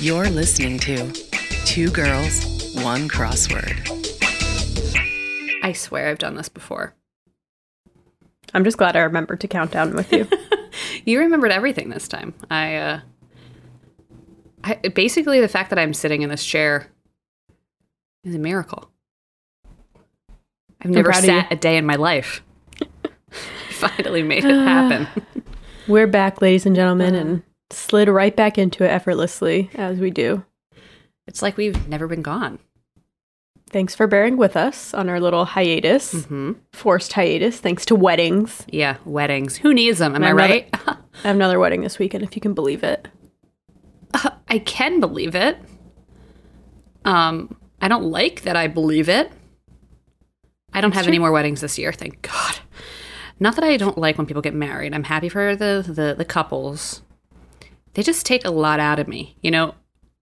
You're listening to Two Girls, One Crossword. I swear I've done this before. I'm just glad I remembered to count down with you. You remembered everything this time. I, uh, I basically the fact that I'm sitting in this chair is a miracle. I've never sat a day in my life. Finally made it happen. We're back, ladies and gentlemen, and slid right back into it effortlessly as we do. It's like we've never been gone. Thanks for bearing with us on our little hiatus, Mm-hmm. forced hiatus, thanks to weddings. Yeah, weddings. Who needs them? Am I I'm not- right? I have another wedding this weekend, if you can believe it. I can believe it. Um, I don't like that I believe it. I don't have any more weddings this year, thank God. Not that I don't like when people get married. I'm happy for the, the the couples. They just take a lot out of me, you know,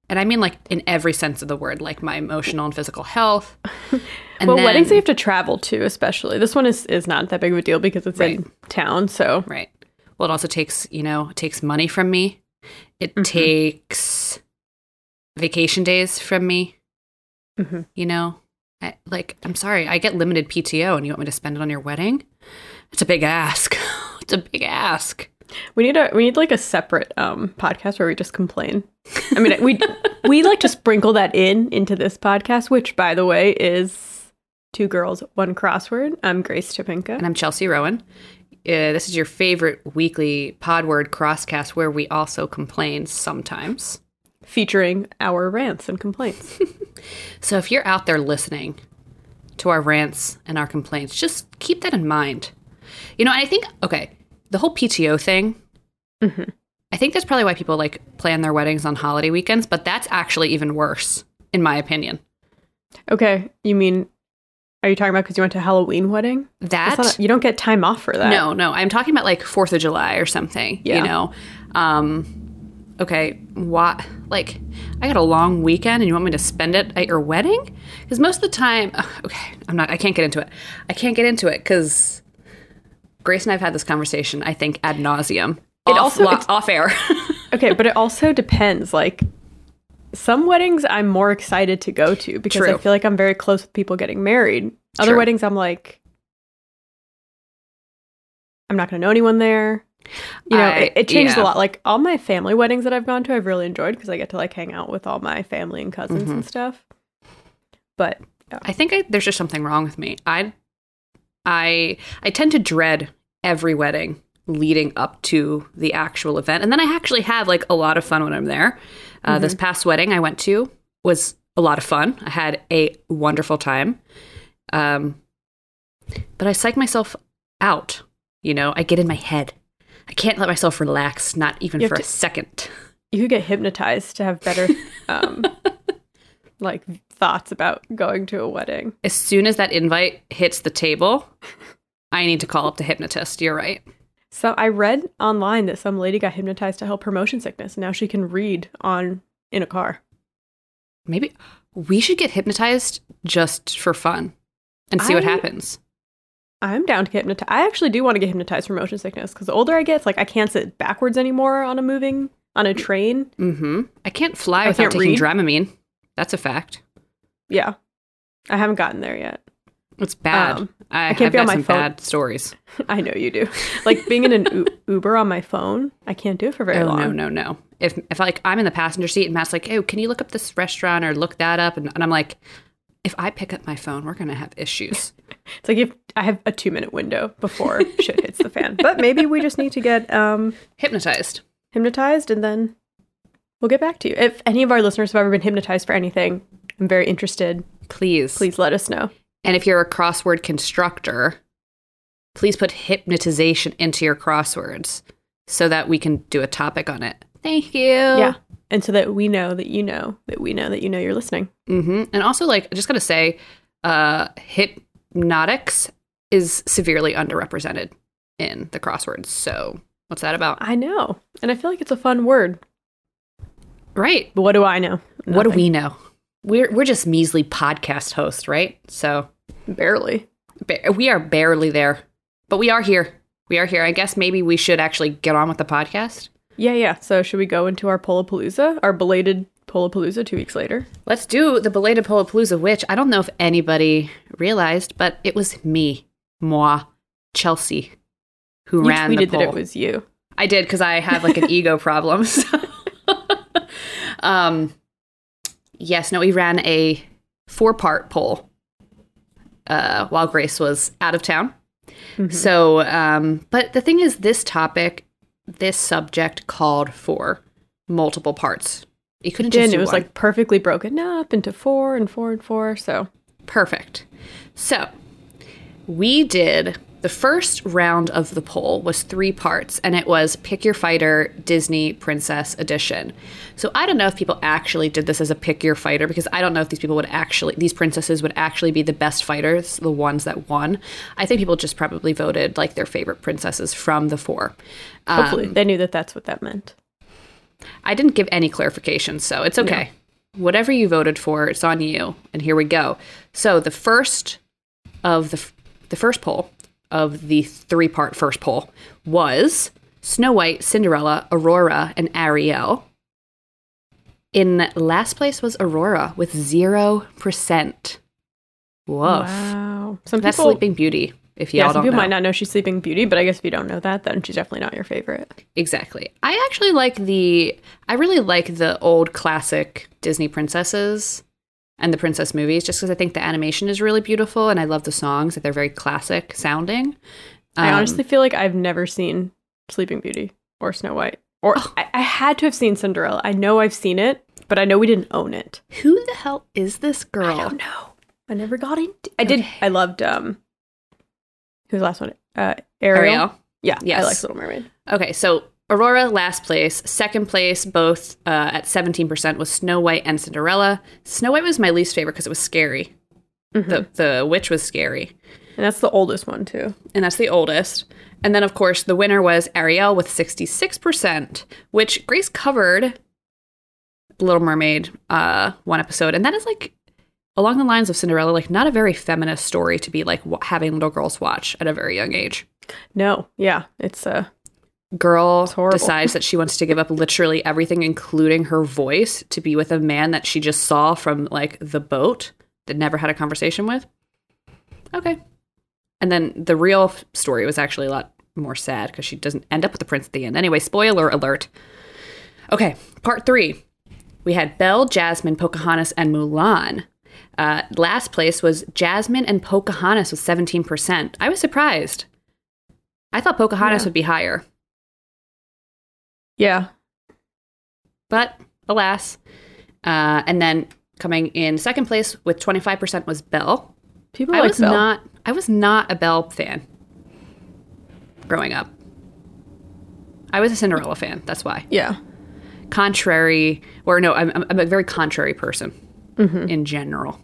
and I mean like in every sense of the word, like my emotional and physical health. And well, then- weddings you have to travel to, especially. This one is, is not that big of a deal because it's in town, so Right. Well, it also takes, you know, it takes money from me. It Mm-hmm. takes vacation days from me. Mhm. You know, I, like, I'm sorry, I get limited PTO and you want me to spend it on your wedding? It's a big ask. it's a big ask. We need a we need like a separate um podcast where we just complain. I mean, we we like to sprinkle that in into this podcast, which by the way is two girls, one crossword. I'm Grace Topinka. And I'm Chelsea Rowan. Uh, this is your favorite weekly Podword crosscast where we also complain sometimes. featuring our rants and complaints. So if you're out there listening to our rants and our complaints, just keep that in mind. You know, I think okay, the whole PTO thing. I think that's probably why people like plan their weddings on holiday weekends, but that's actually even worse, in my opinion. okay, you mean are you talking about because you went to a Halloween wedding? That That's not- you don't get time off for that. no, no, I'm talking about like Fourth of July or something. Yeah. You know, um, okay, what? Like, I got a long weekend, and you want me to spend it at your wedding? Because most of the time, okay, I'm not. I can't get into it. I can't get into it because Grace and I've had this conversation. I think ad nauseum. It off, also- lo- off air. Okay, but it also depends. Like some weddings I'm more excited to go to because I feel like I'm very close with people getting married. Other True. weddings I'm like I'm not going to know anyone there. You know, I- it, it changes yeah. a lot. Like all my family weddings that I've gone to, I've really enjoyed because I get to like hang out with all my family and cousins Mm-hmm. and stuff. But I think I, there's just something wrong with me. I, I, I tend to dread every wedding leading up to the actual event, and then I actually have like a lot of fun when I'm there. Uh, This past wedding I went to was a lot of fun. I had a wonderful time, um, but I psych myself out. You know, I get in my head. I can't let myself relax, not even for a second. you could get hypnotized to have better um like thoughts about going to a wedding. As soon as that invite hits the table, I need to call up the hypnotist. You're right. So I read online that some lady got hypnotized to help her motion sickness. Now she can read on in a car. Maybe we should get hypnotized just for fun and see what happens. I'm down to get hypnotized. I actually do want to get hypnotized for motion sickness because the older I get, it's like I can't sit backwards anymore on a moving on a train. Mm-hmm. I can't fly I without can't taking read? Dramamine. That's a fact. Yeah, I haven't gotten there yet. It's bad. Um, I, I can't I've be on got my some phone. bad stories. I know you do. Like being in an U- Uber on my phone, I can't do it for very oh long. no, no, no. If if like I'm in the passenger seat and Matt's like, "Oh, can you look up this restaurant or look that up?" and, and I'm like, if I pick up my phone, we're gonna have issues. It's like if I have a two minute window before shit hits the fan. But maybe we just need to get um, Hypnotized. hypnotized and then we'll get back to you. If any of our listeners have ever been hypnotized for anything, I'm very interested. Please. Please let us know. And if you're a crossword constructor, please put hypnotization into your crosswords so that we can do a topic on it. Thank you. Yeah. And so that we know that you know that we know that you know you're listening. Mm-hmm. And also, like, I just gotta say, uh, hypnotics is severely underrepresented in the crosswords. So, what's that about? I know. And I feel like it's a fun word. Right. But what do I know? What do we know? We're we're just measly podcast hosts, right? So Barely. ba- we are barely there, but we are here. We are here. I guess maybe we should actually get on with the podcast. Yeah, yeah. So should we go into our Polapalooza, our belated Polapalooza two weeks later. Let's do the belated Polapalooza, which I don't know if anybody realized, but it was me, moi, Chelsea, who You ran the tweeted that poll. it was you. I did because I have like an ego problem. So. um, yes, no, we ran a four part poll uh, while Grace was out of town. So, um, but the thing is, this topic, this subject called for multiple parts. You couldn't just do it was one. like perfectly broken up into four and four and four. So Perfect. So, we did the first round of the poll was three parts, and it was Pick Your Fighter Disney Princess Edition. So, I don't know if people actually did this as a Pick Your Fighter because I don't know if these people would actually, these princesses would actually be the best fighters, the ones that won. I think people just probably voted like their favorite princesses from the four. Um, hopefully they knew that that's what that meant. I didn't give any clarification, so it's okay. Whatever you voted for, it's on you. And here we go. So the first of the f- the first poll of the three part first poll was Snow White, Cinderella, Aurora, and Ariel. In last place was Aurora with zero percent. Woof. Wow. Some That's people, Sleeping Beauty. If y'all yeah, some people know. might not know she's Sleeping Beauty, but I guess if you don't know that, then she's definitely not your favorite. Exactly. I actually like the I really like the old classic Disney princesses and the princess movies just because I think the animation is really beautiful and I love the songs that they're very classic sounding. I Um, honestly feel like I've never seen Sleeping Beauty or Snow White. Or I, I had to have seen Cinderella. I know I've seen it, but I know we didn't own it. who the hell is this girl I don't know. I never got into I did I loved um who's the last one? Uh Ariel. Ariel. Yeah, Yes. I like Little Mermaid. Okay, so Aurora last place, second place both uh, at 17% was Snow White and Cinderella. Snow White was my least favorite because it was scary. The the witch was scary. And that's the oldest one too. and that's the oldest. And then, of course, the winner was Ariel with 66%, which Grace covered Little Mermaid uh, one episode. And that is like along the lines of Cinderella, like not a very feminist story to be like w- having little girls watch at a very young age. No, yeah, it's uh Girl decides that she wants to give up literally everything, including her voice, to be with a man that she just saw from like the boat that never had a conversation with. Okay. And then the real story was actually a lot more sad because she doesn't end up with the prince at the end. Anyway, spoiler alert. Okay, part three. We had Belle, Jasmine, Pocahontas, and Mulan. Uh, last place was Jasmine and Pocahontas with 17%. I was surprised. I thought Pocahontas Yeah. would be higher. Yeah. but alas. Uh, and then coming in second place with 25% was Belle. People I like was Belle. not I was not a Belle fan growing up. I was a Cinderella fan. That's why. Yeah. Contrary, or no, I'm, I'm a very contrary person Mm-hmm. in general.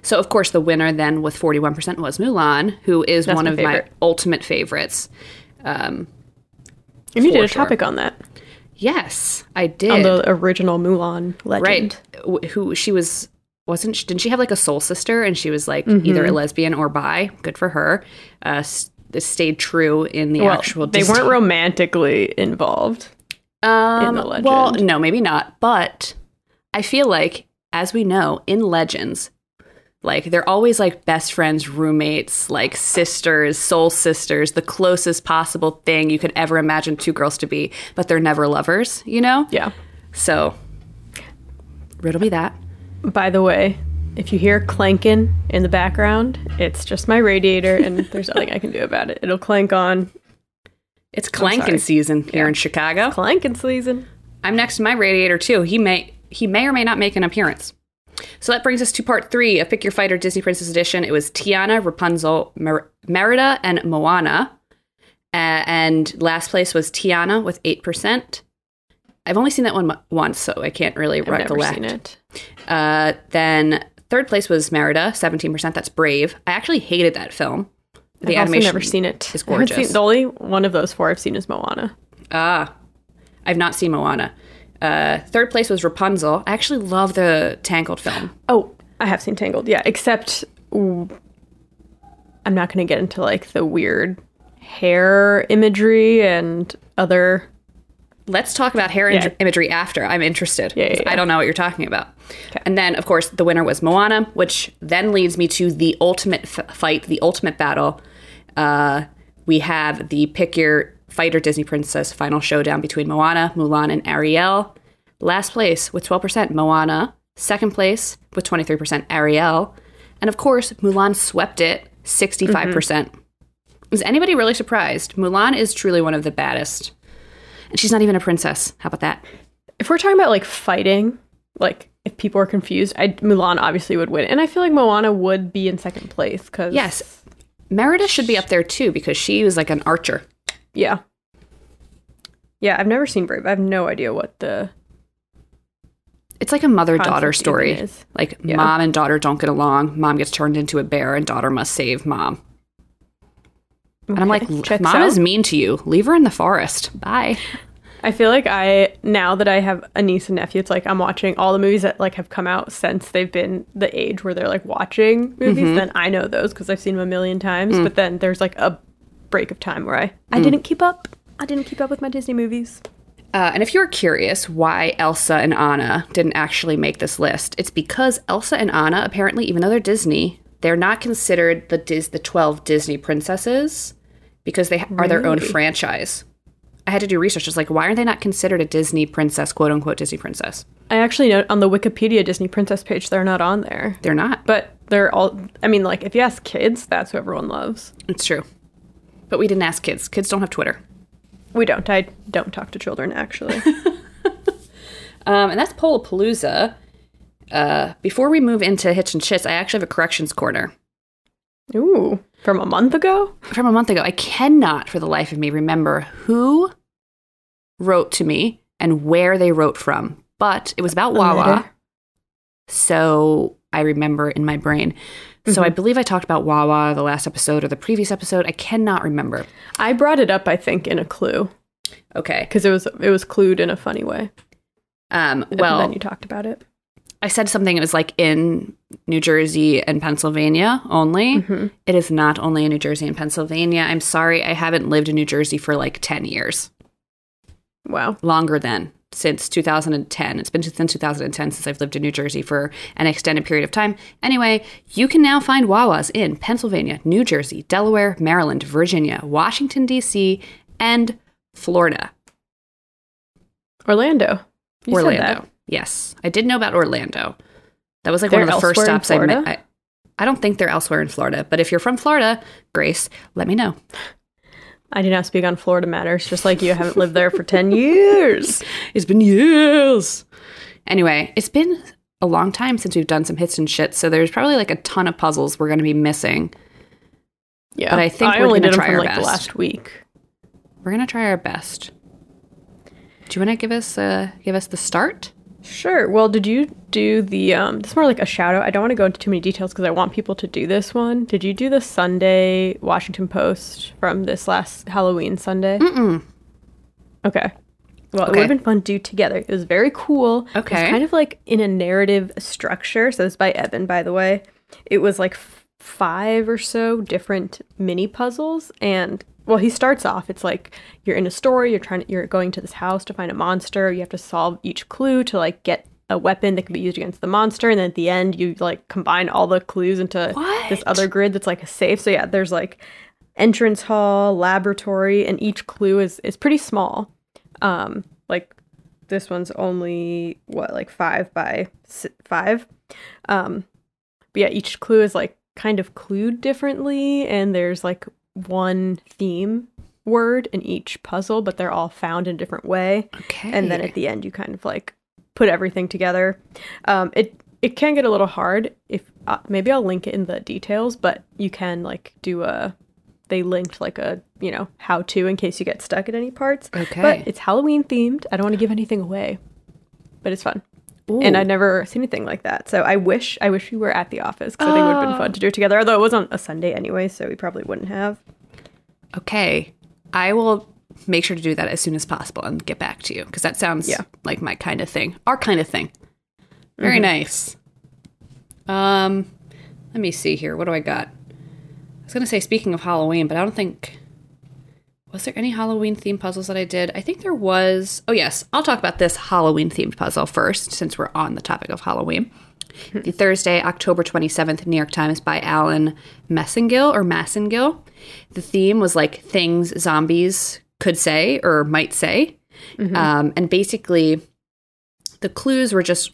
So, of course, the winner then with 41% was Mulan, who is That's one my of favorite. my ultimate favorites. Um, And you did a sure. topic on that. Yes, I did. On the original Mulan legend. right who she was wasn't she, didn't she have like a soul sister and she was like Mm-hmm. either a lesbian or bi good for her uh stayed true in the Well, actual they weren't romantically involved. um, in the well no maybe not but i feel like as we know in legends like they're always like best friends roommates like sisters soul sisters the closest possible thing you could ever imagine two girls to be but they're never lovers you know Yeah. so riddle me that By the way, if you hear clanking in the background, it's just my radiator, and there's nothing I can do about it. It'll clank on. It's clanking season here in Chicago. Clanking season. I'm next to my radiator too. He may he may or may not make an appearance. So that brings us to part three of Pick Your Fighter Disney Princess Edition. It was Tiana, Rapunzel, Mer- Merida, and Moana. Uh, and last place was Tiana with eight percent. I've only seen that one once, so I can't really I've never recollect. seen it. Uh, then third place was Merida, seventeen percent. That's Brave. I actually hated that film. The I've animation never seen it. is gorgeous. Seen, the only one of those four I've seen is Moana. Ah, I've not seen Moana. Uh, third place was Rapunzel. I actually love the Tangled film. Oh, I have seen Tangled. Yeah, except ooh, I'm not going to get into like the weird hair imagery and other let's talk about hair Yeah. im- imagery after. I'm interested. Yeah, yeah, yeah. I don't know what you're talking about. Okay. And then, of course, the winner was Moana, which then leads me to the ultimate f- fight, the ultimate battle. Uh, we have the pick your fighter Disney princess final showdown between Moana, Mulan, and Ariel. Last place with 12% Moana. Second place with 23% Ariel. And of course, Mulan swept it 65%. percent Is anybody really surprised? Mulan is truly one of the baddest. And she's not even a princess. How about that? If we're talking about like fighting, like if people are confused, I, Mulan obviously would win, and I feel like Moana would be in second place because Yes. Merida should be up there too because she was like an archer. Yeah, yeah. I've never seen Brave. I have no idea what the It's like a mother daughter story. Like Yeah. mom and daughter don't get along. Mom gets turned into a bear and daughter must save mom. And I'm like, Okay, checks mom out. is mean to you. Leave her in the forest. Bye. I feel like I now that I have a niece and nephew, it's like I'm watching all the movies that like have come out since they've been the age where they're like watching movies. Mm-hmm. Then I know those because I've seen them a million times. Mm. But then there's like a break of time where I I didn't keep up. I didn't keep up with my Disney movies. Uh, and if you're curious why Elsa and Anna didn't actually make this list, it's because Elsa and Anna, apparently, even though they're Disney, they're not considered the Dis- the 12 Disney princesses because they are their own franchise. I had to do research. It's like, why are they not considered a Disney princess, quote unquote Disney princess? I actually know on the Wikipedia Disney princess page they're not on there, They're not. but they're all. I mean, like if you ask kids, that's who everyone loves. It's true. But we didn't ask kids. Kids don't have Twitter. We don't. I don't talk to children actually. Um, and that's Polapalooza. Uh, before we move into Hitch and Chits, I actually have a corrections corner. Ooh, from a month ago. from a month ago. I cannot for the life of me remember who wrote to me and where they wrote from, but it was about Wawa. So I remember in my brain. So I believe I talked about Wawa the last episode or the previous episode. I cannot remember. I brought it up, I think, in a clue Okay. because it was it was clued in a funny way. Um, and well, then you talked about it. I said something. It was like in New Jersey and Pennsylvania only. Mm-hmm. It is not only in New Jersey and Pennsylvania. I'm sorry. I haven't lived in New Jersey for like 10 years. Wow. longer than since 2010. It's been since 2010 since I've lived in New Jersey for an extended period of time. Anyway, you can now find Wawas in Pennsylvania, New Jersey, Delaware, Maryland, Virginia, Washington, D.C., and Florida. Orlando. You Orlando. Yes. I did know about Orlando. That was like They're one of the first stops I met. I, I don't think they're elsewhere in Florida, but if you're from Florida, Grace, let me know. I do not speak on Florida matters, just like you haven't lived there for 10 years. It's been years. Anyway, it's been a long time since we've done some hits and shit, so there's probably like a ton of puzzles we're going to be missing. Yeah. But I think I we're only gonna did them try from our like the best. last week. We're going to try our best. Do you want to give us uh, give us the start? Sure. Well, did you do the um this is more like a shout out. I don't want to go into too many details because I want people to do this one. Did you do the Sunday Washington Post from this last Halloween Sunday? Mm-mm. Okay. Well, it would have been fun to do together. It was very cool. Okay. was kind of like in a narrative structure. So it's by Evan, by the way. It was like f- five or so different mini puzzles, and well, he starts off. It's like you're in a story. You're trying. To, you're going to this house to find a monster. You have to solve each clue to like get a weapon that can be used against the monster, and then at the end, you like combine all the clues into this other grid that's like a safe. So yeah, there's like entrance hall, laboratory, and each clue is is pretty small. Um, like this one's only what like five by si- five. Um, but yeah, each clue is like kind of clued differently, and there's like one theme word in each puzzle, but they're all found in a different way. Okay. and then at the end you kind of like put everything together. Um it it can get a little hard if uh, maybe i'll link it in the details but you can like do a they linked like a you know how to in case you get stuck at any parts. Okay. but it's halloween themed. I don't want to give anything away but it's fun and i'd never seen anything like that so i wish i wish we were at the office because i think it would have been fun to do it together although it was on a sunday anyway so we probably wouldn't have Okay. I will make sure to do that as soon as possible and get back to you because that sounds Yeah. like my kind of thing. Our kind of thing. Very nice. Um, let me see here. What do I got? I was going to say speaking of Halloween, but I don't think was there any Halloween themed puzzles that I did? I think there was. Oh, yes. I'll talk about this Halloween themed puzzle first, since we're on the topic of Halloween. the Thursday, October 27th, New York Times by Alan Messingill or Massengill. The theme was like things zombies could say or might say. Um, and basically, the clues were just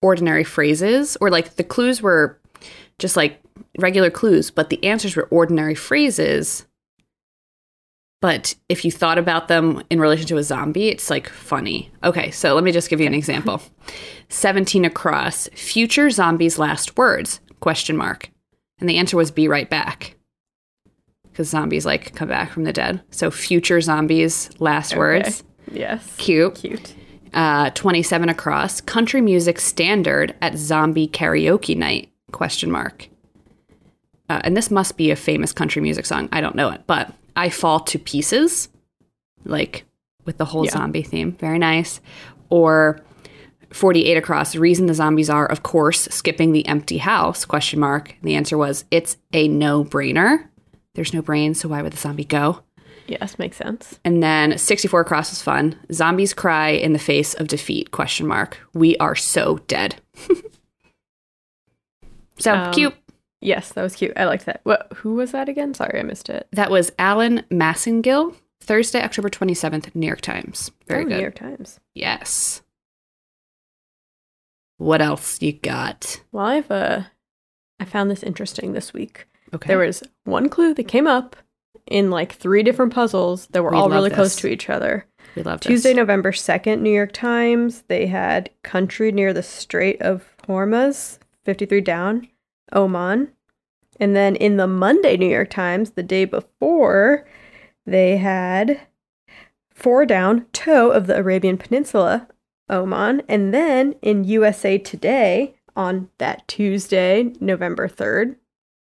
ordinary phrases, or like the clues were just like regular clues, but the answers were ordinary phrases. But if you thought about them in relation to a zombie, it's like funny. Okay, so let me just give you an example. 17 across, future zombies' last words, question mark. And the answer was be right back. Because zombies like come back from the dead. So future zombies' last words. Yes. Cute. Cute. Uh, 27 across, country music standard at zombie karaoke night, question mark. Uh, and this must be a famous country music song. I don't know it, but I fall to pieces, like with the whole Yeah. zombie theme. Very nice. Or 48 across, the reason the zombies are, of course, skipping the empty house, question mark. The answer was, it's a no-brainer. There's no brain, so why would the zombie go? Yes, makes sense. And then 64 across was fun. Zombies cry in the face of defeat, question mark. We are so dead. so Um, cute. Yes, that was cute. I liked that. What? Who was that again? Sorry, I missed it. That was Alan Massengill, Thursday, October 27th, New York Times. Very oh, good. New York Times. Yes. What else you got? Well, I've uh, I found this interesting this week. Okay. There was one clue that came up in like three different puzzles that were We all really close to each other. we love Tuesday, this. November 2nd, New York Times, they had country near the Strait of Hormuz, 53 down, Oman. And then in the Monday New York Times, the day before, they had four down, toe of the Arabian Peninsula, Oman. And then in USA Today, on that Tuesday, November 3rd,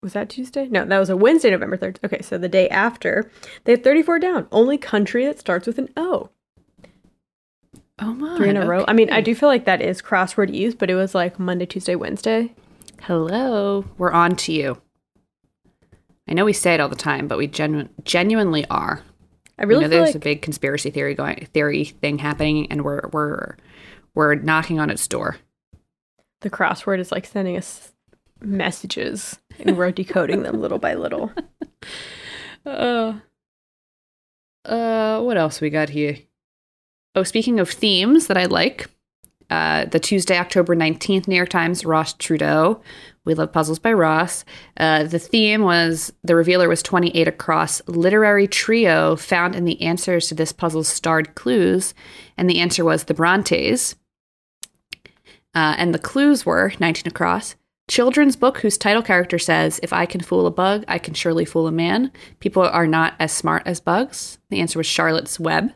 was that Tuesday? No, that was a Wednesday, November 3rd. Okay, so the day after, they had 34 down. Only country that starts with an O. Oh my. Three in a row. I mean, I do feel like that is crossword use, but it was like Monday, Tuesday, Wednesday. Hello. We're on to you. I know we say it all the time, but we genu- genuinely are. I really you know, there's like a big conspiracy theory going theory thing happening, and we're we're we're knocking on its door. the crossword is like sending us messages and we're decoding them little by little. Uh, uh, what else we got here? Oh, speaking of themes that I like, uh, the Tuesday, October 19th, New York Times, Ross Trudeau. We love puzzles by Ross. Uh, the theme was the revealer was 28 across literary trio found in the answers to this puzzle's starred clues. And the answer was the Brontes. Uh, and the clues were 19 across. Children's book whose title character says, If I can fool a bug, I can surely fool a man. People are not as smart as bugs. The answer was Charlotte's Web.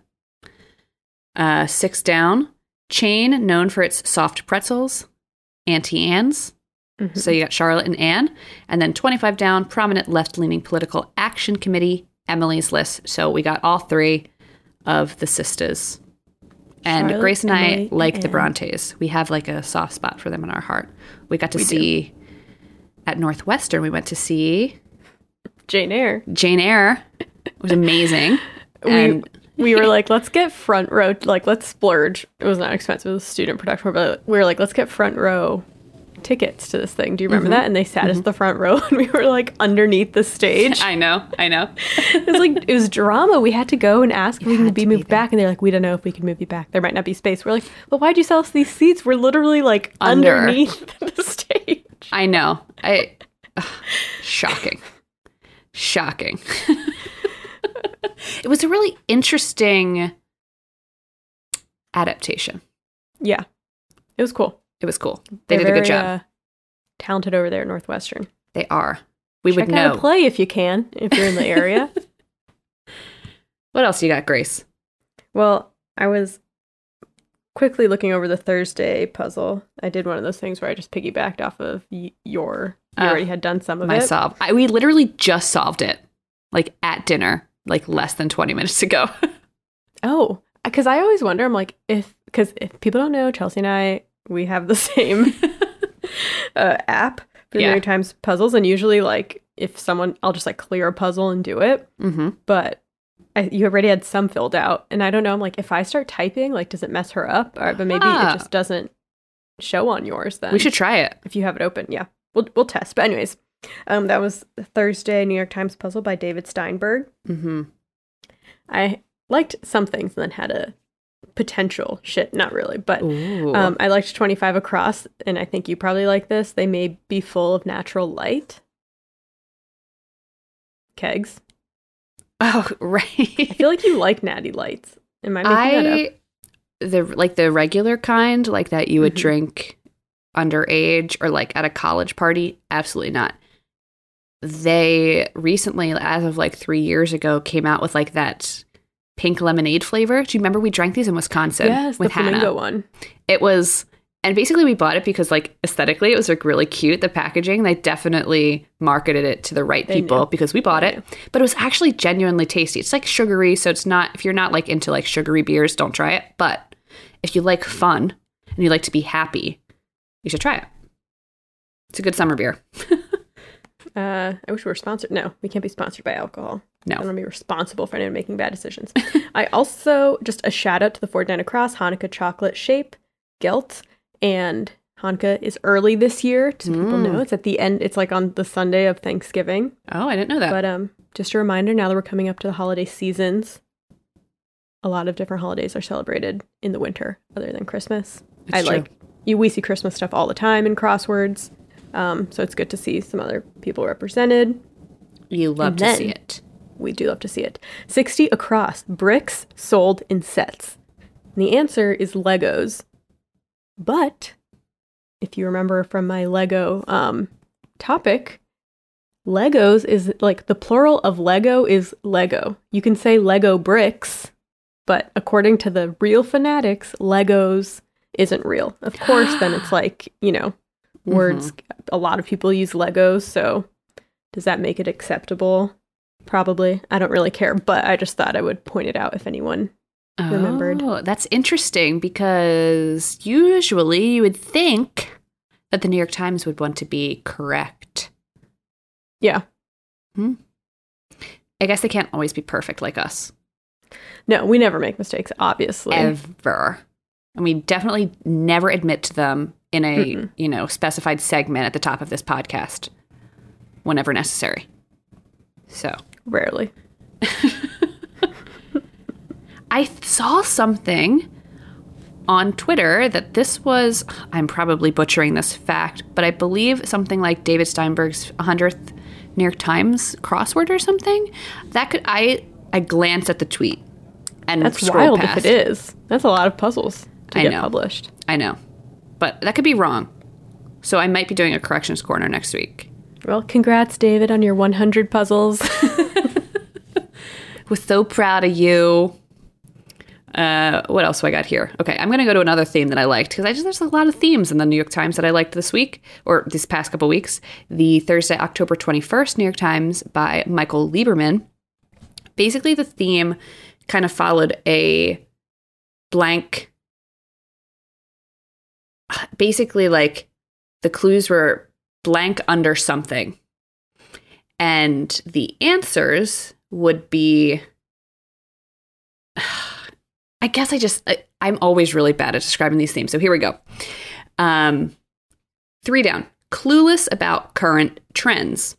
Uh, six down. Chain, known for its soft pretzels. Auntie Anne's. Mhm. So you got Charlotte and Anne. And then 25 down, prominent left leaning political action committee, Emily's List. So we got all three of the sisters. And Charlotte, Grace and I like the Brontes. We have like a soft spot for them in our heart. We got to We do. see at Northwestern, we went to see Jane Eyre. Jane Eyre. It was amazing. and we we were like, let's get front row, like let's splurge. It was not expensive, it was a student production, but we were like, let's get front row tickets to this thing. Do you remember Mm-hmm. that? And they sat us the front row and we were like underneath the stage. I know, I know. it was like it was drama. We had to go and ask if we to be be moved there. back, and they're like, "We don't know if we can move you back. There might not be space." We're like, But why'd you sell us these seats? We're literally like Under. underneath the stage." I know. I ugh, shocking. Shocking. It was a really interesting adaptation. Yeah, it was cool. It was cool. They They're did a good job. uh, talented over there at Northwestern. they are. We Check would out know. a play if you can, if you're in the area. What else you got, Grace? well, I was quickly looking over the Thursday puzzle. I did one of those things where I just piggybacked off of y- your. You Oh, already had done some of My it. solve. I, we literally just solved it, like at dinner, like less than twenty minutes ago. Oh, because I always wonder. I'm like, if because if people don't know, Chelsea and I we have the same uh, app for Yeah. New York Times puzzles, and usually like if someone, I'll just like clear a puzzle and do it. mm-hmm. But I, you already had some filled out, and I don't know. I'm like, if I start typing, like, does it mess her up? Or, but maybe Ah. it just doesn't show on yours. Then We should try it. if you have it open. Yeah, we'll we'll test. But anyways, um, that was Thursday New York Times puzzle by David Steinberg. hmm I liked some things and then had a potential shit. Not really, but um, I liked 25 across, and I think you probably like this. They may be full of natural light. Kegs. oh, right. I feel like you like natty lights. Am I making that up? The like the regular kind, like that you would Mhm. drink underage or like at a college party. Absolutely not. They recently, as of like three years ago, came out with like that pink lemonade flavor. Do you remember we drank these in Wisconsin Yes, with the flamingo Hannah? one. It was, and basically we bought it because like aesthetically it was like really cute. The packaging, they definitely marketed it to the right They people knew. because we bought it. But it was actually genuinely tasty. It's like sugary, so it's not. If you're not like into like sugary beers, don't try it. But if you like fun and you like to be happy, you should try it. It's a good summer beer. Uh, I wish we were sponsored. No, we can't be sponsored by alcohol. No. I don't want to be responsible for anyone making bad decisions. I also just a shout out to the 49 across Hanukkah chocolate shape, guilt, and Hanukkah is early this year. So people Mm. know it's at the end. It's like on the Sunday of Thanksgiving. Oh, I didn't know that. But um, just a reminder now that we're coming up to the holiday seasons, a lot of different holidays are celebrated in the winter, other than Christmas. It's I true. like you. We see Christmas stuff all the time in crosswords, um, so it's good to see some other people represented. you love and to see it. We do love to see it. Sixty across bricks sold in sets. And the answer is Legos, but if you remember from my Lego um, topic, Legos is like the plural of Lego is Lego. You can say Lego bricks, but according to the real fanatics, Legos isn't real. Of course, then it's like, you know, words. A lot of people use Legos, so does that make it acceptable? Probably. I don't really care, but I just thought I would point it out if anyone. remembered. Oh, that's interesting because usually you would think that the New York Times would want to be correct. Yeah. Hmm. I guess they can't always be perfect like us. No, we never make mistakes, obviously. ever. And we definitely never admit to them in a, Mm-mm. you know, specified segment at the top of this podcast whenever necessary. So, Rarely. I saw something on Twitter that this was I'm probably butchering this fact, but I believe something like David Steinberg's 100th New York Times crossword or something. That could I I glanced at the tweet and That's wild past. if it is. That's a lot of puzzles to I get know. published. I know. But that could be wrong. So I might be doing a corrections corner next week. Well, congrats, David, on your 100 puzzles. We're so proud of you. Uh, what else do I got here? Okay, I'm gonna go to another theme that I liked because I just there's a lot of themes in the New York Times that I liked this week or this past couple weeks. The Thursday, October 21st New York Times by Michael Lieberman. Basically, the theme kind of followed a blank. Basically, like the clues were blank under something, and the answers would be I guess I just I, I'm always really bad at describing these themes. So here we go. Um, three down. Clueless about current trends.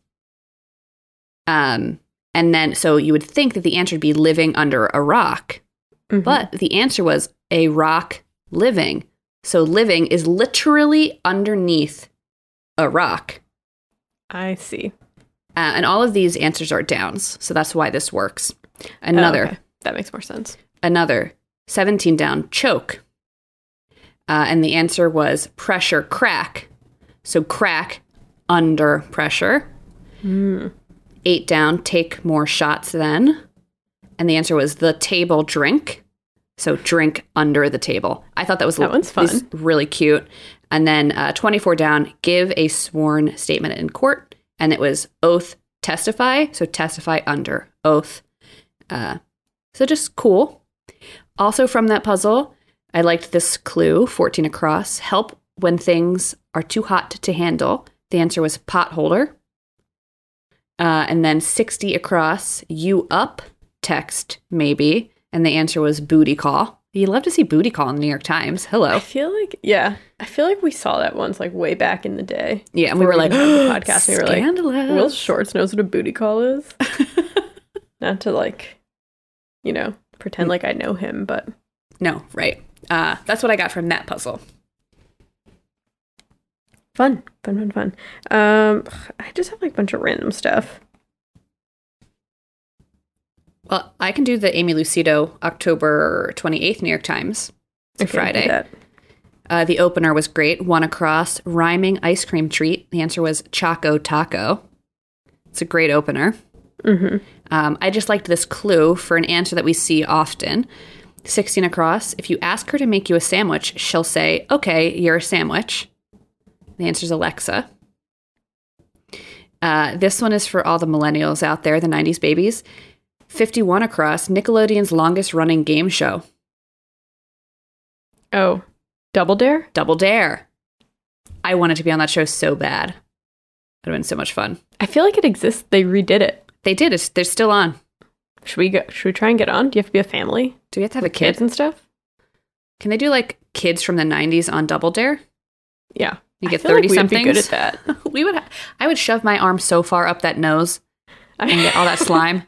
Um, and then so you would think that the answer would be living under a rock, Mhm. but the answer was a rock living. So living is literally underneath a rock. I see. Uh, and all of these answers are downs. So that's why this works. Oh, Another okay. That makes more sense. another 17 down choke uh, and the answer was pressure crack so crack under pressure Mm. eight down take more shots then and the answer was the table drink so drink under the table i thought that was That one's fun. really cute and then uh, 24 down give a sworn statement in court and it was oath testify so testify under oath uh, so just cool also from that puzzle, I liked this clue 14 across help when things are too hot to handle. The answer was pot holder. Uh, and then 60 across, you up. text, maybe. And the answer was booty call. You love to see booty call in the New York Times. Hello. I feel like yeah, I feel like we saw that once like way back in the day. Yeah, and we were like, even had the podcast. we were like. Will Shortz knows what a booty call is. Not to like, you know, pretend like I know him, but no, right. Uh, that's what I got from that puzzle. fun, fun, fun, fun. Um, I just have like a bunch of random stuff. Well, I can do the Aimee Lucido October 28th New York Times. It's a Okay, Friday. Uh, the opener was great. One across, rhyming ice cream treat. The answer was Choco Taco. It's a great opener. Mhm. Um, I just liked this clue for an answer that we see often. 16 across, if you ask her to make you a sandwich, she'll say, Okay, you're a sandwich. The answer is Alexa. Uh, this one is for all the millennials out there, the 90s babies. 51 across, Nickelodeon's longest running game show, Oh, Double Dare. Double Dare. I wanted to be on that show so bad. It would have been so much fun. I feel like it exists. They redid it. They did. It's, they're still on. Should we go? Should we try and get on? Do you have to be a family, Do we have to have a kids and stuff? Can they do like kids from the 90s on Double Dare? Yeah, You get feel like 30 we'd. Be good at that. we would. Ha- I would shove my arm so far up that nose and get all that slime.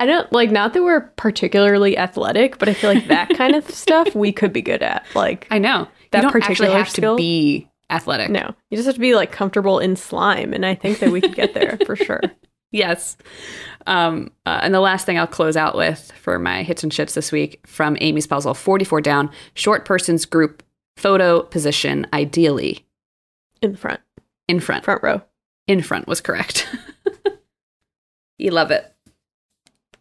I don't like not that we're particularly athletic, but I feel like that kind of stuff we could be good at. Like, I know. That you don't actually particular have skill? to be athletic. no, you just have to be like comfortable in slime, and I think that we could get there for sure. Yes. Um, uh, and the last thing I'll close out with for my hits and shits this week from Aimee's puzzle 44 down, short person's group photo position, ideally In the front, in front. front row. In front was correct. you love it.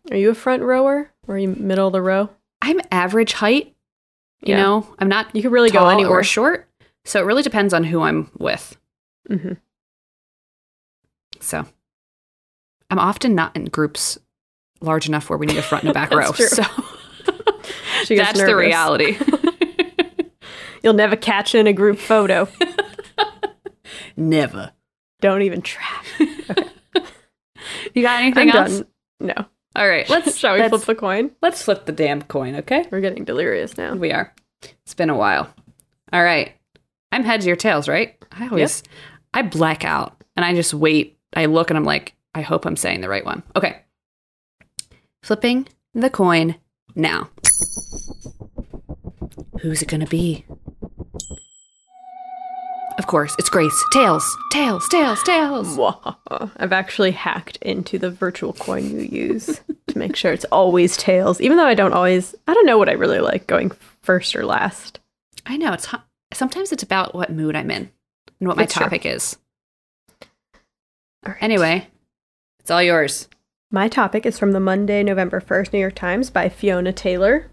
Are you a front rower or are you middle of the row? I'm average height. You Yeah. know, I'm not You could really go anywhere. or short. So it really depends on who I'm with. hmm So I'm often not in groups large enough where we need a front and a back row. True. So She gets that's the reality. You'll never catch in a group photo. Never. Don't even try. You got anything I'm else? done. No. All right, let's Shall we flip the coin? let's flip the damn coin, okay? We're getting delirious now. We are. It's been a while. All right. I'm heads, or tails, right? I always I black out and I just wait. I look and I'm like, I hope I'm saying the right one. Okay. Flipping the coin now. Who's it gonna be? Of course, it's Grace. Tails, tails, tails, tails. I've actually hacked into the virtual coin you use to make sure it's always tails, even though I don't always, I don't know what I really like going first or last. I know it's sometimes it's about what mood I'm in and what my It's true. topic is. All right. Anyway, it's all yours. My topic is from the Monday, November 1st New York Times by Fiona Taylor.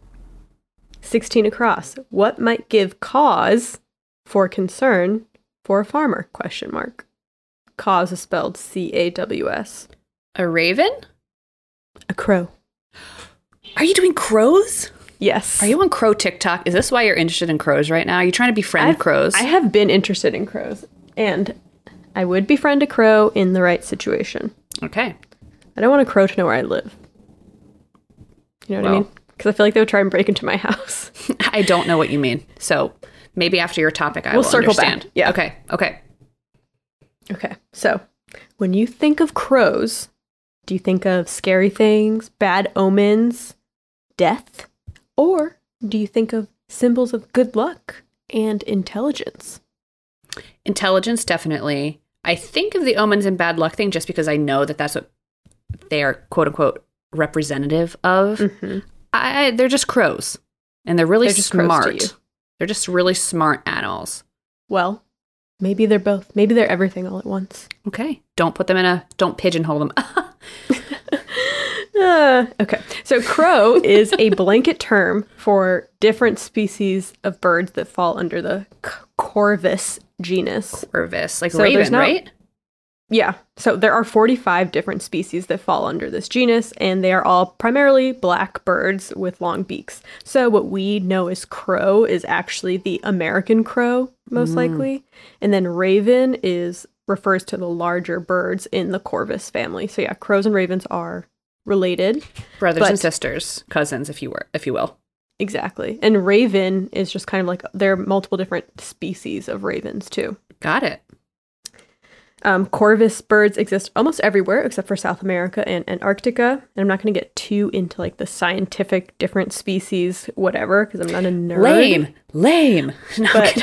16 across. What might give cause for concern for a farmer? Question mark. Cause is spelled C A W S. A raven? A crow. Are you doing crows? Yes. Are you on crow TikTok? Is this why you're interested in crows right now? Are you trying to befriend I've- crows? I have been interested in crows, and I would befriend a crow in the right situation. okay. I don't want a crow to know where I live. You know what I mean? Because I feel like they would try and break into my house. I don't know what you mean. So maybe after your topic, I We'll will circle back. understand. Yeah. Okay. Okay. Okay, so when you think of crows, do you think of scary things, bad omens, death, or do you think of symbols of good luck and intelligence? Intelligence, definitely. I think of the omens and bad luck thing just because I know that that's what they are, quote unquote, representative of. Mm-hmm. I, they're just crows, and they're really They're just crows to smart. They're just really smart animals. Well, maybe they're both. Maybe they're everything all at once. Okay. Don't put them in a. Don't pigeonhole them. Uh, okay, so crow is a blanket term for different species of birds that fall under the C- Corvus genus. Corvus, like So raven, not- right? Yeah, so there are 45 different species that fall under this genus, and they are all primarily black birds with long beaks. So, what we know as crow is actually the American crow, most mm. likely. And then raven is refers to the larger birds in the Corvus family. So, yeah, crows and ravens are related. Brothers But- and sisters, cousins, if you were, if you will. Exactly. And raven is just kind of like there are multiple different species of ravens too. Got it. Um, Corvus birds exist almost everywhere except for South America and Antarctica. And I'm not going to get too into like the scientific different species, whatever, because I'm not a nerd. Lame, lame. No, But.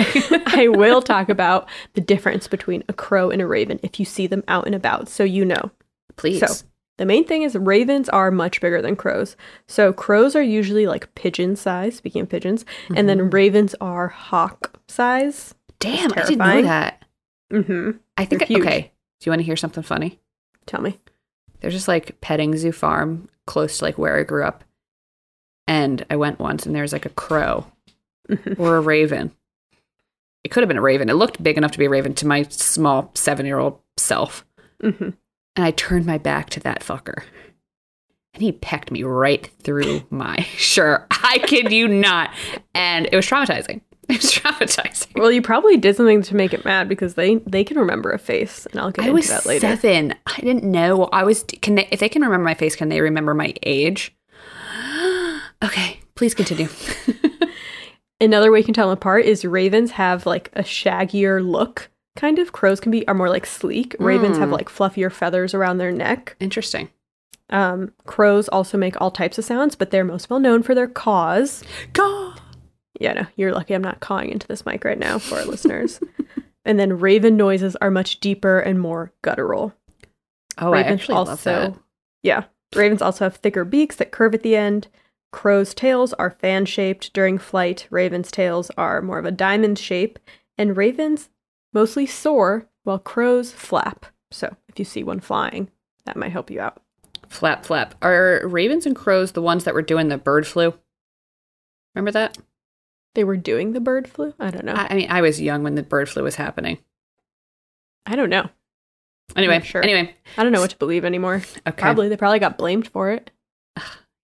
I will talk about the difference between a crow and a raven if you see them out and about, so you know. please. So the main thing is ravens are much bigger than crows. So crows are usually like pigeon size, speaking of pigeons, and Mm-hmm. then ravens are hawk size. Damn, I didn't know that. Mm-hmm. I think. Okay. Do you want to hear something funny? Tell me. There's just like petting zoo farm close to like where I grew up, and I went once, and there's like a crow Mhm. or a raven. It could have been a raven. It looked big enough to be a raven to my small seven year old self. hmm And I turned my back to that fucker. And he pecked me right through my shirt. I kid you not. And it was traumatizing. It was traumatizing. Well, you probably did something to make it mad because they they can remember a face, and I'll get I into that later. seven. I didn't know. I was. Can they? If they can remember my face, can they remember my age? okay, please continue. Another way you can tell them apart is ravens have like a shaggier look. Kind of crows can be are more like sleek. Ravens have Mm. like fluffier feathers around their neck. Interesting. Um, crows also make all types of sounds, but they're most well known for their caws. God. Yeah, no, you're lucky I'm not cawing into this mic right now for our listeners. And then raven noises are much deeper and more guttural. Oh, I actually love that. Yeah. Ravens also have thicker beaks that curve at the end. Crows' tails are fan shaped during flight. Ravens' tails are more of a diamond shape. And ravens mostly soar while crows flap. So if you see one flying, that might help you out. Flap, flap. Are ravens and crows the ones that were doing the bird flu? Remember that? They were doing the bird flu? I don't know. I, I mean, I was young when the bird flu was happening. I don't know. Anyway, sure. anyway, I don't know what to believe anymore. okay. Probably. They probably got blamed for it.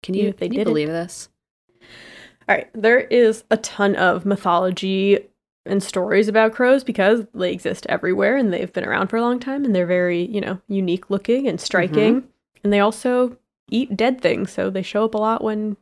Can you, if they didn't. believe this? All right, there is a ton of mythology and stories about crows because they exist everywhere and they've been around for a long time and they're very, you know, unique looking and mm-hmm. striking. And they also eat dead things, so they show up a lot when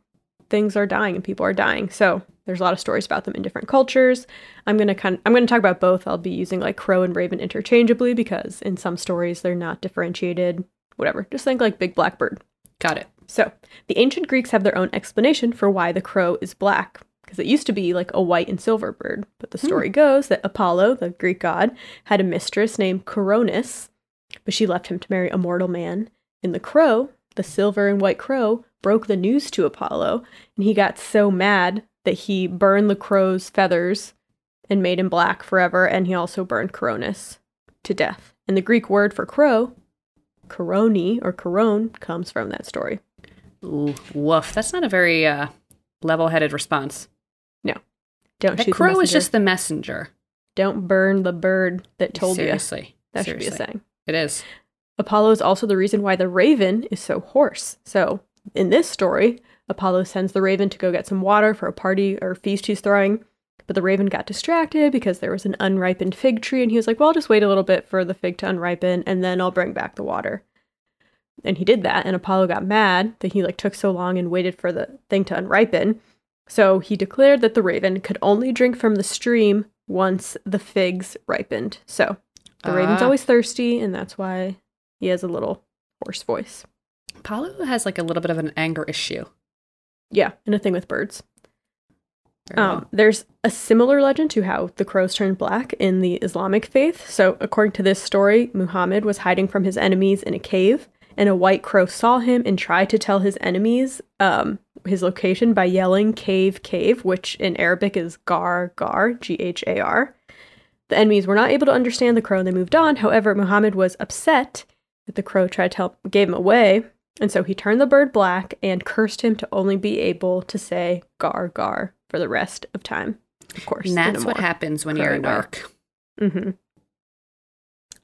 things are dying and people are dying. So there's a lot of stories about them in different cultures. I'm gonna kind of, I'm gonna talk about both. I'll be using like crow and raven interchangeably because in some stories they're not differentiated. Whatever. Just think like big black bird. Got it. So, the ancient Greeks have their own explanation for why the crow is black, because it used to be like a white and silver bird. But the story hmm. goes that Apollo, the Greek god, had a mistress named Coronis, but she left him to marry a mortal man. And the crow, the silver and white crow, broke the news to Apollo, and he got so mad that he burned the crow's feathers and made him black forever, and he also burned Coronis to death. And the Greek word for crow, coroni or coron, comes from that story. Ooh, woof. That's not a very uh, level-headed response. No. Don't That shoot crow the crow is just the messenger. Don't burn the bird that told you. Seriously. That Seriously. should be a saying. It is. Apollo is also the reason why the raven is so hoarse. So, in this story, Apollo sends the raven to go get some water for a party or feast he's throwing. But the raven got distracted because there was an unripened fig tree, and he was like, Well, I'll just wait a little bit for the fig to unripen, and then I'll bring back the water. And he did that, and Apollo got mad that he like took so long and waited for the thing to unripen. So he declared that the raven could only drink from the stream once the figs ripened. So the raven's Ah. always thirsty, and that's why he has a little hoarse voice. Paulo has like a little bit of an anger issue. Yeah, and a thing with birds. Um, well. there's a similar legend to how the crows turned black in the Islamic faith. So, according to this story, Muhammad was hiding from his enemies in a cave, and a white crow saw him and tried to tell his enemies um, his location by yelling "cave, cave," which in Arabic is "gar, gar," G H A R. The enemies were not able to understand the crow and they moved on. However, Muhammad was upset that the crow tried to help, gave him away, and so he turned the bird black and cursed him to only be able to say "gar, gar" for the rest of time. Of course, And that's what happens when you're a narc. Mm-hmm.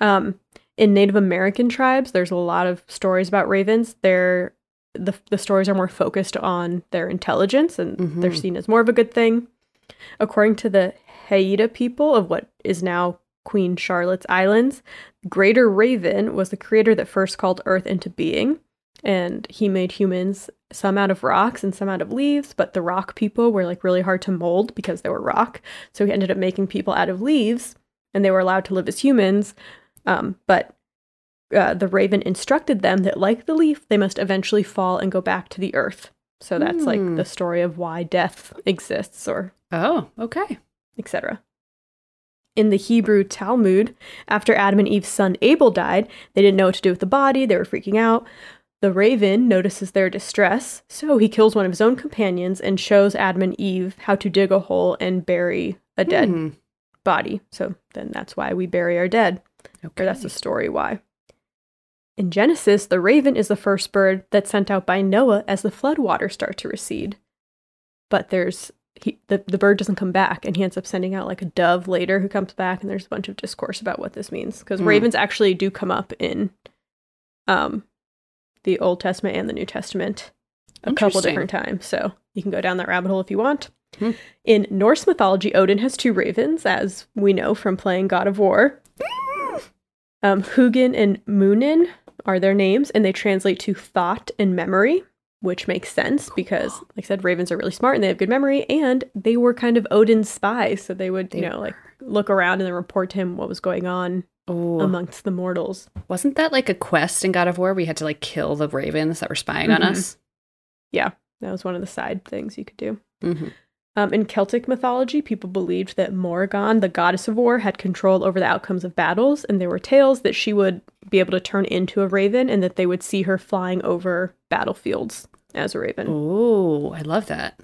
Um, in Native American tribes, there's a lot of stories about ravens. They're the the stories are more focused on their intelligence, and they're Mhm. seen as more of a good thing. According to the Haida people of what is now Queen Charlotte's Islands, Greater Raven was the creator that first called Earth into being, and he made humans some out of rocks and some out of leaves, but the rock people were like really hard to mold because they were rock. So he ended up making people out of leaves, and they were allowed to live as humans. Um, but uh, the raven instructed them that, like the leaf, they must eventually fall and go back to the earth. So that's like Hmm. the story of why death exists, or Oh, okay. etc. In the Hebrew Talmud, after Adam and Eve's son Abel died, they didn't know what to do with the body, they were freaking out. The raven notices their distress, so he kills one of his own companions and shows Adam and Eve how to dig a hole and bury a dead Hmm. body. So then that's why we bury our dead, Okay. or that's the story why. In Genesis, the raven is the first bird that's sent out by Noah as the floodwaters start to recede. But there's he, the, the bird doesn't come back, and he ends up sending out like a dove later who comes back, and there's a bunch of discourse about what this means because Hmm. ravens actually do come up in um, the Old Testament and the New Testament a couple different times. So you can go down that rabbit hole if you want. Hmm. In Norse mythology, Odin has two ravens, as we know from playing God of War. Um, Hugin and Munin are their names, and they translate to thought and memory, which makes sense because, like I said, ravens are really smart and they have good memory, and they were kind of Odin's spies, so they would, you They know, like look around and then report to him what was going on Oh, amongst the mortals. wasn't that like a quest in God of War? We had to like kill the ravens that were spying on Mhm. us. Yeah, that was one of the side things you could do. hmm Um, in Celtic mythology, people believed that Morrigan, the goddess of war, had control over the outcomes of battles, and there were tales that she would be able to turn into a raven and that they would see her flying over battlefields as a raven. Oh, I love that.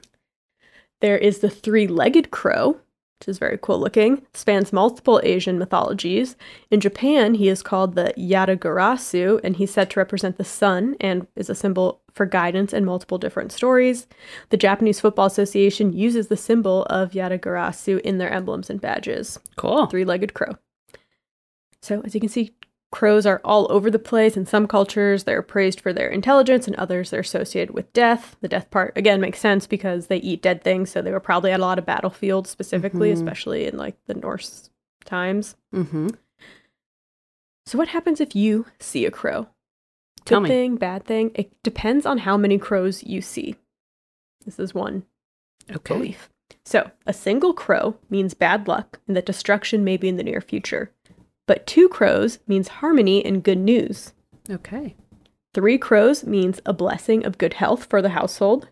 There is the three legged crow, which is very cool looking, spans multiple Asian mythologies. In Japan, he is called the Yatagarasu, and he's said to represent the sun and is a symbol for guidance in multiple different stories. The Japanese Football Association uses the symbol of Yatagarasu in their emblems and badges. Cool. Three legged crow. So, as you can see, crows are all over the place. In some cultures, they're praised for their intelligence, and others, they're associated with death. The death part, again, makes sense because they eat dead things. So, they were probably at a lot of battlefields, specifically, Mhm. especially in like the Norse times. Mm-hmm. So, what happens if you see a crow? Tell Good me. thing, bad thing? It depends on how many crows you see. This is one Okay. belief. So, a single crow means bad luck and that destruction may be in the near future. But two crows means harmony and good news. Okay. Three crows means a blessing of good health for the household.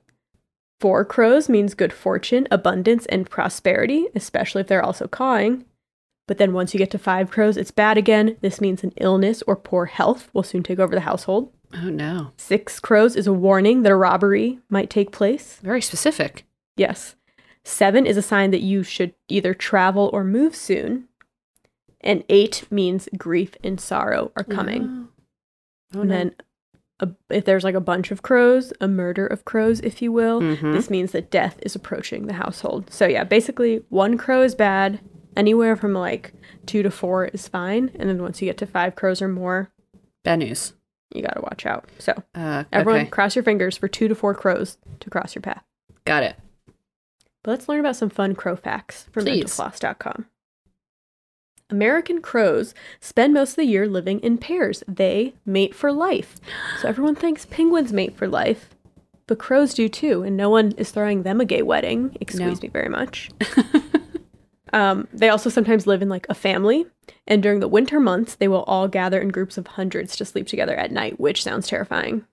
Four crows means good fortune, abundance, and prosperity, especially if they're also cawing. But then once you get to five crows, it's bad again. This means an illness or poor health will soon take over the household. Oh no. Six crows is a warning that a robbery might take place. Very specific. Yes. Seven is a sign that you should either travel or move soon. And eight means grief and sorrow are coming. Oh, oh and no. then a, if there's like a bunch of crows, a murder of crows, if you will, Mhm. this means that death is approaching the household. So, yeah, basically, one crow is bad. Anywhere from like two to four is fine. And then once you get to five crows or more, Bad news. you got to watch out. So, Uh, everyone, okay. cross your fingers for two to four crows to cross your path. Got it. But let's learn about some fun crow facts from Please. mentalfloss.com. American crows spend most of the year living in pairs. They mate for life. So everyone thinks penguins mate for life, but crows do too, and no one is throwing them a gay wedding. Excuse No. me very much. um, they also sometimes live in like a family, and during the winter months, they will all gather in groups of hundreds to sleep together at night, which sounds terrifying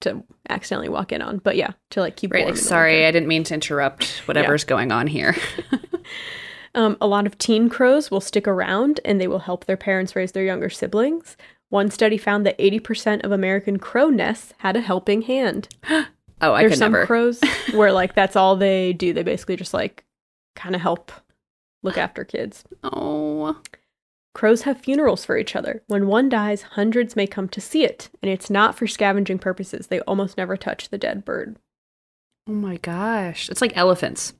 to accidentally walk in on. But yeah, to like keep Right. Like, sorry. I didn't mean to interrupt whatever's going on here. Um, a lot of teen crows will stick around and they will help their parents raise their younger siblings. One study found that 80% of American crow nests had a helping hand. Oh, I There's some never. crows where like that's all they do. They basically just like kind of help look after kids. oh. Crows have funerals for each other. When one dies, hundreds may come to see it, and it's not for scavenging purposes. They almost never touch the dead bird. Oh my gosh. It's like elephants.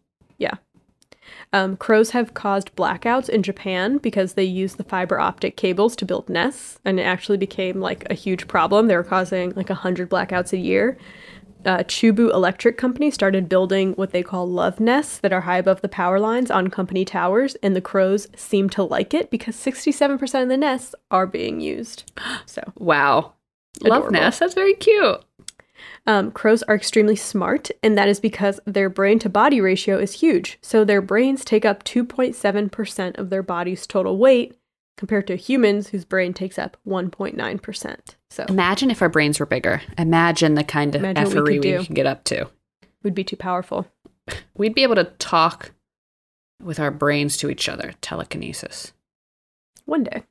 Um, crows have caused blackouts in Japan because they used the fiber optic cables to build nests, and it actually became like a huge problem. They were causing like 100 blackouts a year. Uh, Chubu Electric Company started building what they call love nests that are high above the power lines on company towers, and the crows seem to like it because 67% of the nests are being used. So, Wow. Love nests, That's very cute. Um, crows are extremely smart, and that is because their brain to body ratio is huge. So their brains take up 2.7% of their body's total weight, compared to humans whose brain takes up 1.9%. So Imagine if our brains were bigger. Imagine the kind of Imagine we effery could we do. could get up to. We'd be too powerful. We'd be able to talk with our brains to each other. Telekinesis. One day.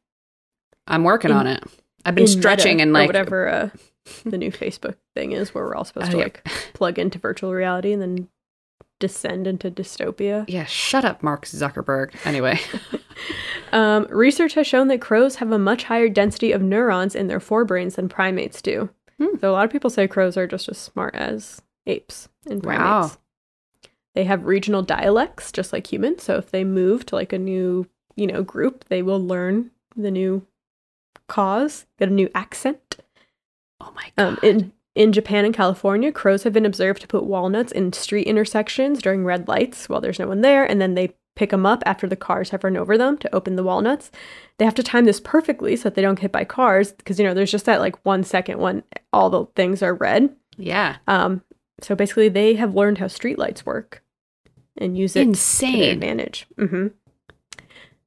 I'm working In- on it. I've been stretching and like whatever uh, the new Facebook thing is, where we're all supposed Oh, to like plug into virtual reality and then descend into dystopia. Yeah, shut up, Mark Zuckerberg. Anyway, Um, research has shown that crows have a much higher density of neurons in their forebrains than primates do. Hmm. So a lot of people say crows are just as smart as apes and primates. Wow. They have regional dialects just like humans. So if they move to like a new, you know, group, they will learn the new cause, get a new accent. Oh my god. Um, in in Japan and California, crows have been observed to put walnuts in street intersections during red lights while there's no one there, and then they pick them up after the cars have run over them to open the walnuts. They have to time this perfectly so that they don't get hit by cars because you know there's just that like one second when all the things are red. yeah, Um, so basically, they have learned how streetlights work and use it to their insane. advantage. hmm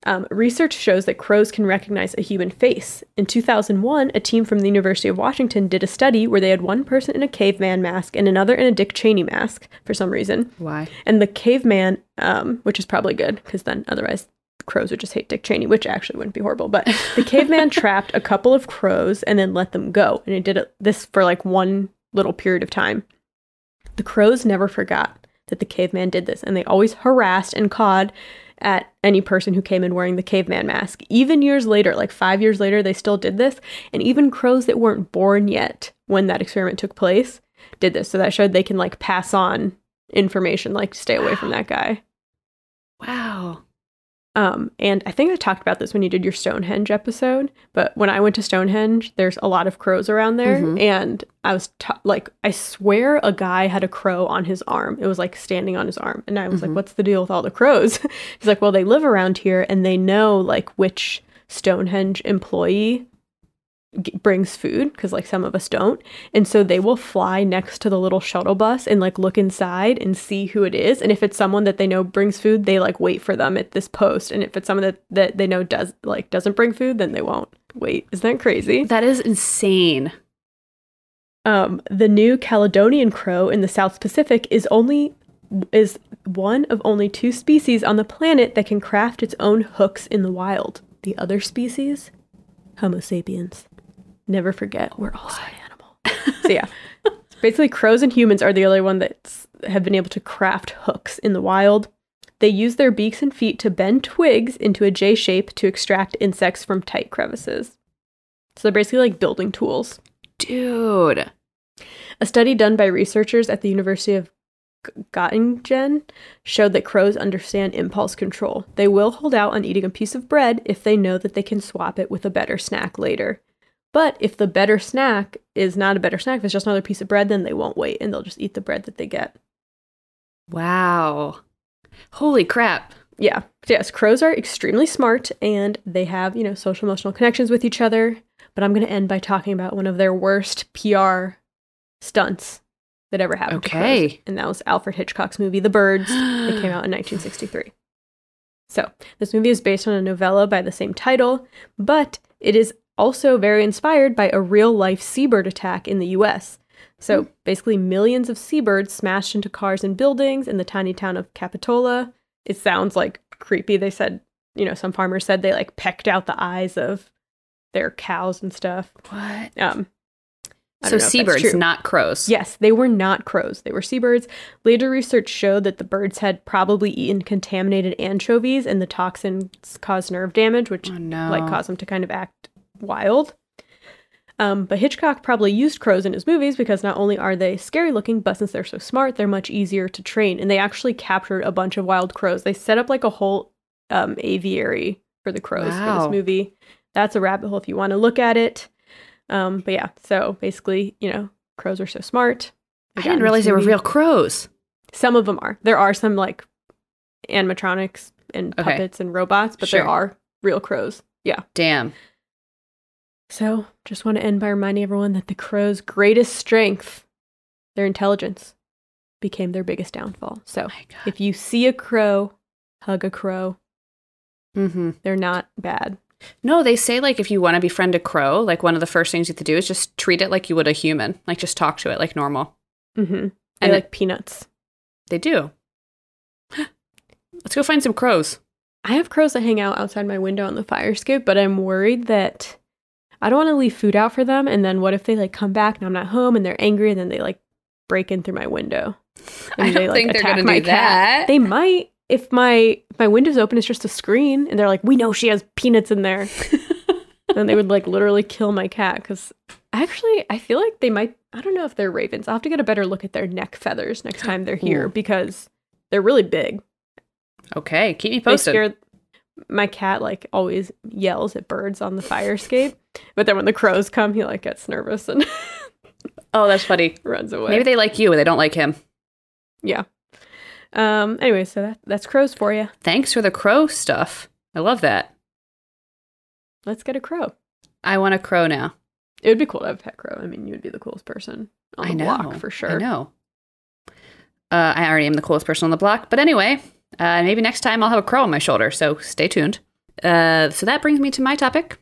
Um, research shows that crows can recognize a human face. In 2001, a team from the University of Washington did a study where they had one person in a caveman mask and another in a Dick Cheney mask for some reason. Why? And the caveman, um, which is probably good because then otherwise crows would just hate Dick Cheney, which actually wouldn't be horrible. But the caveman trapped a couple of crows and then let them go. And it did it, this for like one little period of time. The crows never forgot that the caveman did this, and they always harassed and cawed at any person who came in wearing the caveman mask. Even years later, like five years later, they still did this. And even crows that weren't born yet when that experiment took place did this. So that showed they can like pass on information, like stay away from that guy. Wow. Um, and I think I talked about this when you did your Stonehenge episode, but when I went to Stonehenge, there's a lot of crows around there. Mhm. And I was ta- like, I swear a guy had a crow on his arm. It was like standing on his arm. And I was Mhm. like, what's the deal with all the crows? He's like, well, they live around here and they know like which Stonehenge employee brings food because like some of us don't and so they will fly next to the little shuttle bus and like look inside and see who it is and if it's someone that they know brings food they like wait for them at this post and if it's someone that, that they know does like doesn't bring food then they won't wait isn't that crazy That is insane. um, the new Caledonian crow in the South Pacific is only is one of only two species on the planet that can craft its own hooks in the wild. The other species, Homo sapiens. Never forget, we're oh, also an animal. so yeah, basically, crows and humans are the only one that have been able to craft hooks in the wild. They use their beaks and feet to bend twigs into a J shape to extract insects from tight crevices. So they're basically like building tools. Dude. A study done by researchers at the University of Göttingen showed that crows understand impulse control. They will hold out on eating a piece of bread if they know that they can swap it with a better snack later. But if the better snack is not a better snack, if it's just another piece of bread, then they won't wait and they'll just eat the bread that they get. Wow. Holy crap. Yeah. Yes, crows are extremely smart and they have, you know, social emotional connections with each other. But I'm going to end by talking about one of their worst PR stunts that ever happened. to crows. Okay. And that was Alfred Hitchcock's movie, The Birds. It came out in 1963. So, this movie is based on a novella by the same title, but it is also very inspired by a real life seabird attack in the US. So, basically, millions of seabirds smashed into cars and buildings in the tiny town of Capitola. It sounds like creepy. They said, you know, some farmers said they like pecked out the eyes of their cows and stuff. What? Um, So don't know if that's seabirds, not crows. Yes, they were not crows. They were seabirds. Later research showed that the birds had probably eaten contaminated anchovies and the toxins caused nerve damage, which Oh no. like caused them to kind of act wild. Um, but Hitchcock probably used crows in his movies because not only are they scary looking, but since they're so smart, they're much easier to train. And they actually captured a bunch of wild crows. They set up like a whole um, aviary for the crows for this movie. That's a rabbit hole if you want to look at it. Um, but yeah, so basically, you know, crows are so smart. I didn't realize they were real crows. Some of them are. There are some like animatronics and Okay. puppets and robots, but Sure. there are real crows. Yeah. Damn. So just want to end by reminding everyone that the crow's greatest strength their intelligence became their biggest downfall. So God. if you see a crow, hug a crow. Mm-hmm. They're not bad. No, they say like if you want to befriend a crow, like one of the first things you have to do is just treat it like you would a human, like just talk to it like normal. Mm-hmm. And like peanuts. They do. Let's go find some crows. I have crows that hang out outside my window on the fire escape, but I'm worried that I don't want to leave food out for them. And then what if they like come back and I'm not home and they're angry and then they like break in through my window? I And don't they, like, think they're gonna my do cat. that. They might if my if my window's open. It's just a screen, and they're like, "We know she has peanuts in there." then they would like literally kill my cat because actually I feel like they might. I don't know if they're ravens. I'll have to get a better look at their neck feathers next time they're here Ooh. because they're really big. okay, keep me They posted. scare my cat like always yells at birds on the fire escape, but then when the crows come, he like gets nervous and oh, that's funny. runs away. Maybe they like you and they don't like him. yeah. Um. Anyway, so that that's crows for you. Thanks for the crow stuff. I love that. Let's get a crow. I want a crow now. It would be cool to have a pet crow. I mean, you would be the coolest person on I the know block for sure. I know. Uh, I already am the coolest person on the block, but anyway, uh, maybe next time I'll have a crow on my shoulder. So stay tuned. Uh, so that brings me to my topic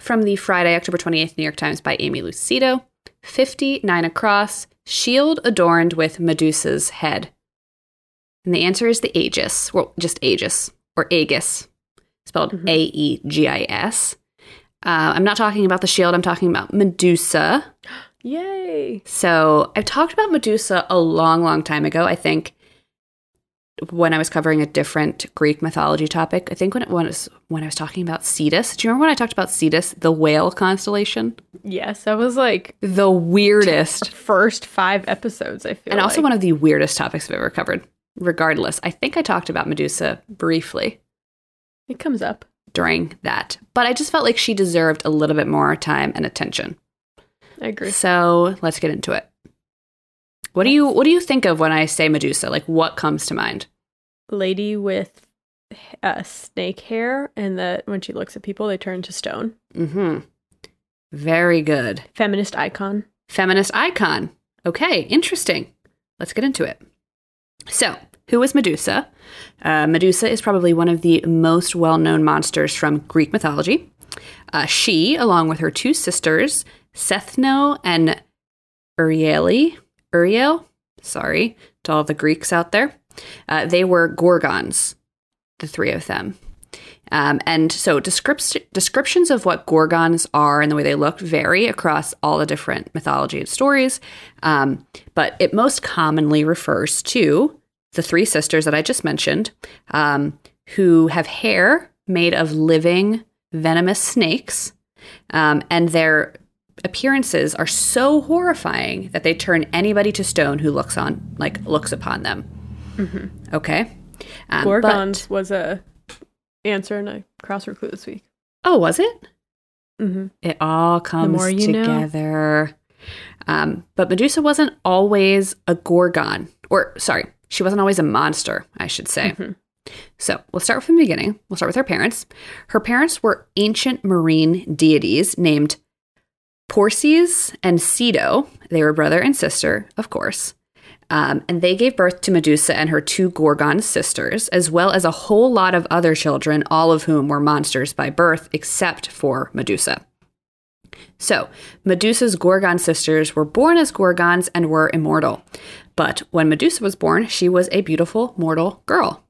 from the Friday, October twenty eighth New York Times by Aimee Lucido. Fifty nine across, shield adorned with Medusa's head. And the answer is the Aegis, well, just Aegis or Aegis, spelled Mhm. A E G I S. Uh, I'm not talking about the shield. I'm talking about Medusa. Yay! So I've talked about Medusa a long, long time ago. I think when I was covering a different Greek mythology topic. I think when it was when I was talking about Cetus. Do you remember when I talked about Cetus, the whale constellation? Yes, that was like The weirdest, first five episodes. I feel and also like. one of the weirdest topics I've ever covered. Regardless, I think I talked about Medusa briefly it comes up. during that, but I just felt like she deserved a little bit more time and attention. I agree. So let's get into it. What do you what do you think of when I say Medusa? Like what comes to mind? Lady with uh, snake hair, and that when she looks at people, they turn to stone. Mm-hmm. Very good. Feminist icon. Feminist icon. Okay, interesting. Let's get into it. So, who is Medusa? Uh, Medusa is probably one of the most well known monsters from Greek mythology. Uh, she, along with her two sisters, Sethno and Euryale, Uriel, sorry to all the Greeks out there, uh, they were Gorgons, the three of them. Um, and so descript- descriptions of what Gorgons are and the way they look vary across all the different mythology and stories. Um, but it most commonly refers to the three sisters that I just mentioned, um, who have hair made of living venomous snakes, um, and their appearances are so horrifying that they turn anybody to stone who looks on, like looks upon them. Okay, Um, but- Gorgons was a answer in a crossword clue this week. oh, was it? Mm-hmm. It all comes more you know. together. Um, but Medusa wasn't always a Gorgon, or sorry, she wasn't always a monster, I should say. Mhm. So we'll start from the beginning. We'll start with her parents. Her parents were ancient marine deities named Phorcys and Ceto. They were brother and sister, of course. Um, and they gave birth to Medusa and her two Gorgon sisters, as well as a whole lot of other children, all of whom were monsters by birth, except for Medusa. So, Medusa's Gorgon sisters were born as Gorgons and were immortal. But when Medusa was born, she was a beautiful mortal girl.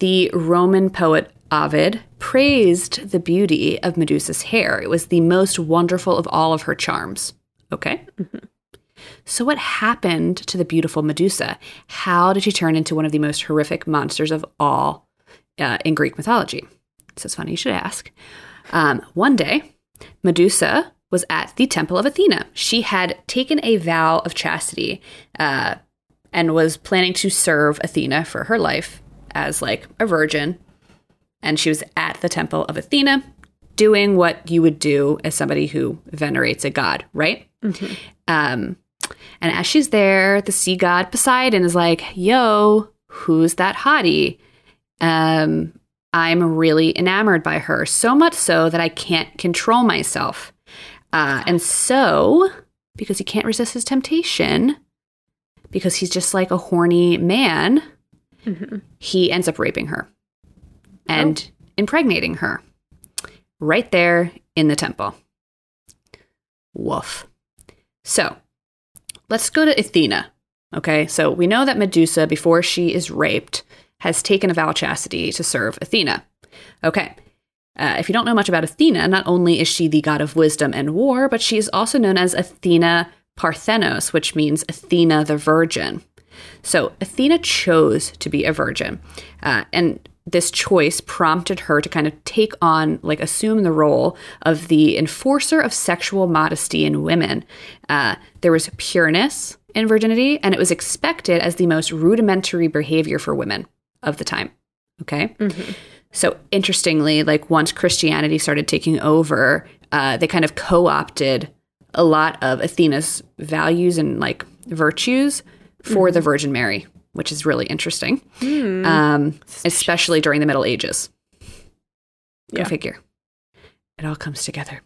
The Roman poet Ovid praised the beauty of Medusa's hair. It was the most wonderful of all of her charms. Okay? So, what happened to the beautiful Medusa? How did she turn into one of the most horrific monsters of all uh, in Greek mythology? So, it's funny you should ask. Um, one day, Medusa was at the Temple of Athena. She had taken a vow of chastity uh, and was planning to serve Athena for her life as like a virgin. And she was at the Temple of Athena doing what you would do as somebody who venerates a god, right? Um, and as she's there, the sea god Poseidon is like, yo, who's that hottie? Um, I'm really enamored by her, so much so that I can't control myself. Uh, and so because he can't resist his temptation, because he's just like a horny man, he ends up raping her and impregnating her right there in the temple. Woof. So let's go to Athena. Okay, so we know that Medusa, before she is raped, has taken a vow of chastity to serve Athena. Okay, uh, if you don't know much about Athena, not only is she the god of wisdom and war, but she is also known as Athena Parthenos, which means Athena the Virgin. So Athena chose to be a virgin, uh, and this choice prompted her to kind of take on, like, assume the role of the enforcer of sexual modesty in women. Uh, there was pureness in virginity, and it was expected as the most rudimentary behavior for women of the time. Okay. So interestingly, like once Christianity started taking over, uh, they kind of co-opted a lot of Athena's values and like virtues for the Virgin Mary, which is really interesting, um, especially during the Middle Ages. Go Yeah. figure. It all comes together.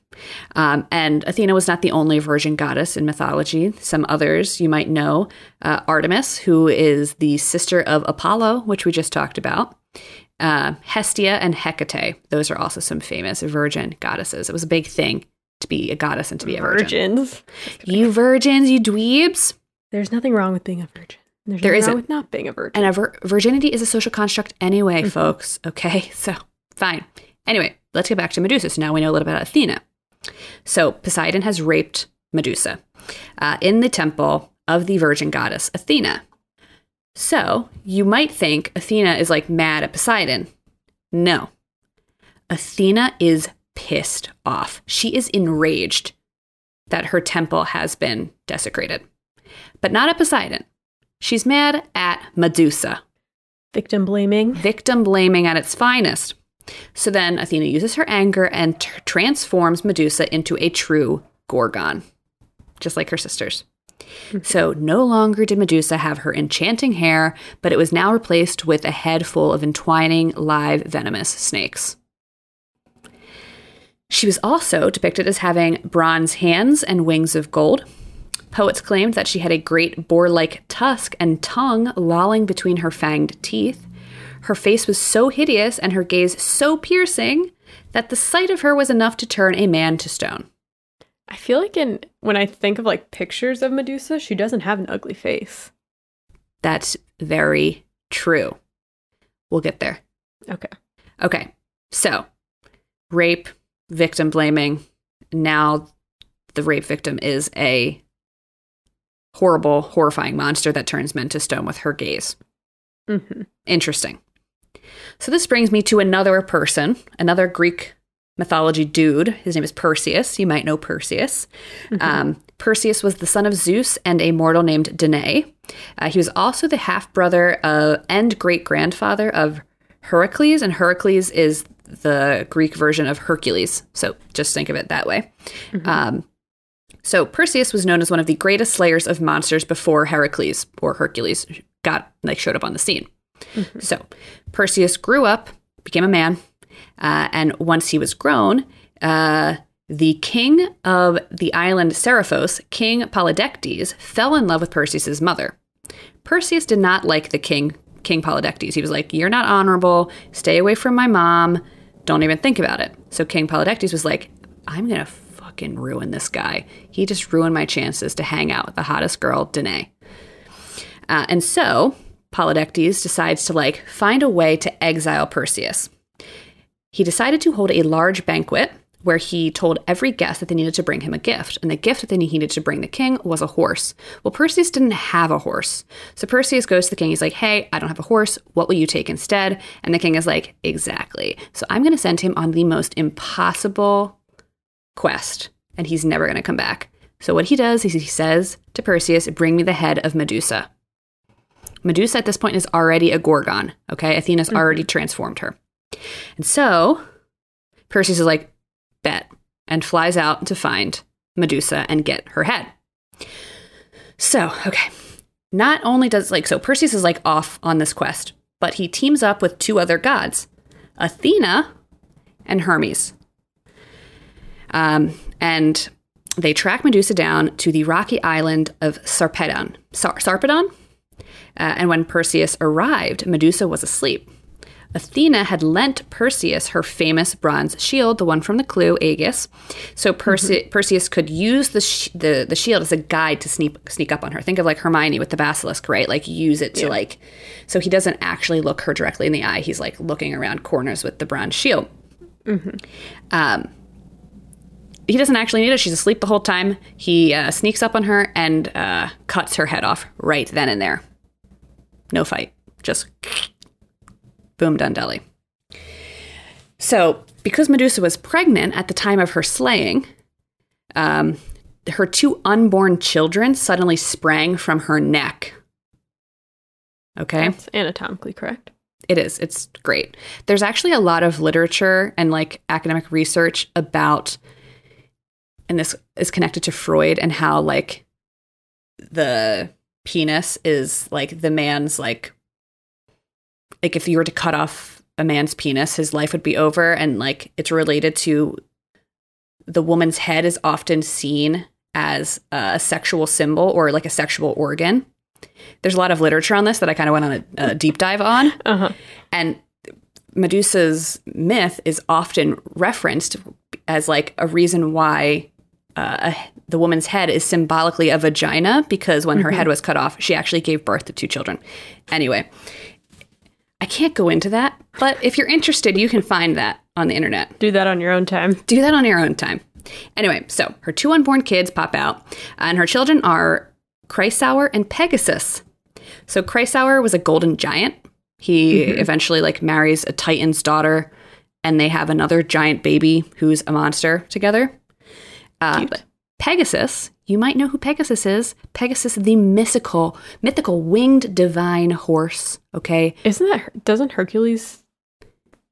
Um, and Athena was not the only virgin goddess in mythology. Some others you might know uh, Artemis, who is the sister of Apollo, which we just talked about. Uh, Hestia and Hecate. Those are also some famous virgin goddesses. It was a big thing to be a goddess and to be a virgin. Virgins. You virgins, you dweebs. There's nothing wrong with being a virgin. There's There isn't. with not being a virgin. And a vir- virginity is a social construct anyway, folks. Okay, so fine. Anyway, let's get back to Medusa. So now we know a little bit about Athena. So Poseidon has raped Medusa uh, in the temple of the virgin goddess Athena. So you might think Athena is like mad at Poseidon. No. Athena is pissed off. She is enraged that her temple has been desecrated, but not at Poseidon. She's mad at Medusa Victim blaming. victim blaming at its finest. So then Athena uses her anger and t- transforms Medusa into a true Gorgon, just like her sisters. Hmm. So no longer did Medusa have her enchanting hair, but it was now replaced with a head full of entwining live venomous snakes. She was also depicted as having bronze hands and wings of gold. Poets claimed that she had a great boar like tusk and tongue lolling between her fanged teeth. Her face was so hideous and her gaze so piercing that the sight of her was enough to turn a man to stone. I feel like in when I think of like pictures of Medusa, she doesn't have an ugly face. That's very true. We'll get there. Okay. Okay, so rape, victim blaming. Now the rape victim is a horrible, horrifying monster that turns men to stone with her gaze. hmm Interesting. So this brings me to another person, another Greek mythology dude. His name is Perseus. You might know Perseus. Um, Perseus was the son of Zeus and a mortal named Danae. Uh, he was also the half brother and great grandfather of Heracles, and Heracles is the Greek version of Hercules. So just think of it that way. Um, so Perseus was known as one of the greatest slayers of monsters before Heracles or Hercules got like showed up on the scene. So Perseus grew up, became a man, uh, and once he was grown, uh, the king of the island Seriphos, King Polydectes, fell in love with Perseus's mother. Perseus did not like the king, King Polydectes. He was like, "You're not honorable. Stay away from my mom. Don't even think about it." So King Polydectes was like, "I'm gonna fucking ruin this guy. He just ruined my chances to hang out with the hottest girl, Danae." Uh, and so Polydectes decides to like find a way to exile Perseus. He decided to hold a large banquet where he told every guest that they needed to bring him a gift, and the gift that they needed to bring the king was a horse. Well, Perseus didn't have a horse. So Perseus goes to the king. He's like, Hey, I don't have a horse. What will you take instead? And the king is like, Exactly. So I'm going to send him on the most impossible quest, and he's never going to come back. So what he does is he says to Perseus, Bring me the head of Medusa. Medusa at this point is already a Gorgon, okay? Athena's mm-hmm. already transformed her. And so Perseus is like, bet, and flies out to find Medusa and get her head. So, okay. Not only does, like, so Perseus is like off on this quest, but he teams up with two other gods, Athena and Hermes. Um, and they track Medusa down to the rocky island of Sarpedon. Sar- Sarpedon? Uh, and when Perseus arrived, Medusa was asleep. Athena had lent Perseus her famous bronze shield, the one from the clue, Aegis, so Perse- Perseus could use the, sh- the the shield as a guide to sneak sneak up on her. Think of like Hermione with the basilisk, right? Like use it to like, so he doesn't actually look her directly in the eye. He's like looking around corners with the bronze shield. Um, he doesn't actually need it. She's asleep the whole time. He uh, sneaks up on her and uh, cuts her head off right then and there. No fight. Just boom, done deli. So, because Medusa was pregnant at the time of her slaying, um, her two unborn children suddenly sprang from her neck. Okay. That's anatomically correct. It is. It's great. There's actually a lot of literature and like academic research about, and this is connected to Freud and how like the penis is like the man's like, like if you were to cut off a man's penis, his life would be over. And like it's related to the woman's head is often seen as a sexual symbol or like a sexual organ. There's a lot of literature on this that I kind of went on a, a deep dive on. Uh huh. And Medusa's myth is often referenced as like a reason why uh, the woman's head is symbolically a vagina because when her head was cut off, she actually gave birth to two children. Anyway, I can't go into that, but if you're interested, you can find that on the internet Do that on your own time. do that on your own time. Anyway, so her two unborn kids pop out, and her children are Chrysaor and Pegasus. So Chrysaor was a golden giant. He eventually like marries a titan's daughter, and they have another giant baby who's a monster together. Uh, Pegasus, you might know who Pegasus is. Pegasus, the mythical, mythical winged divine horse. Okay, Isn't that doesn't Hercules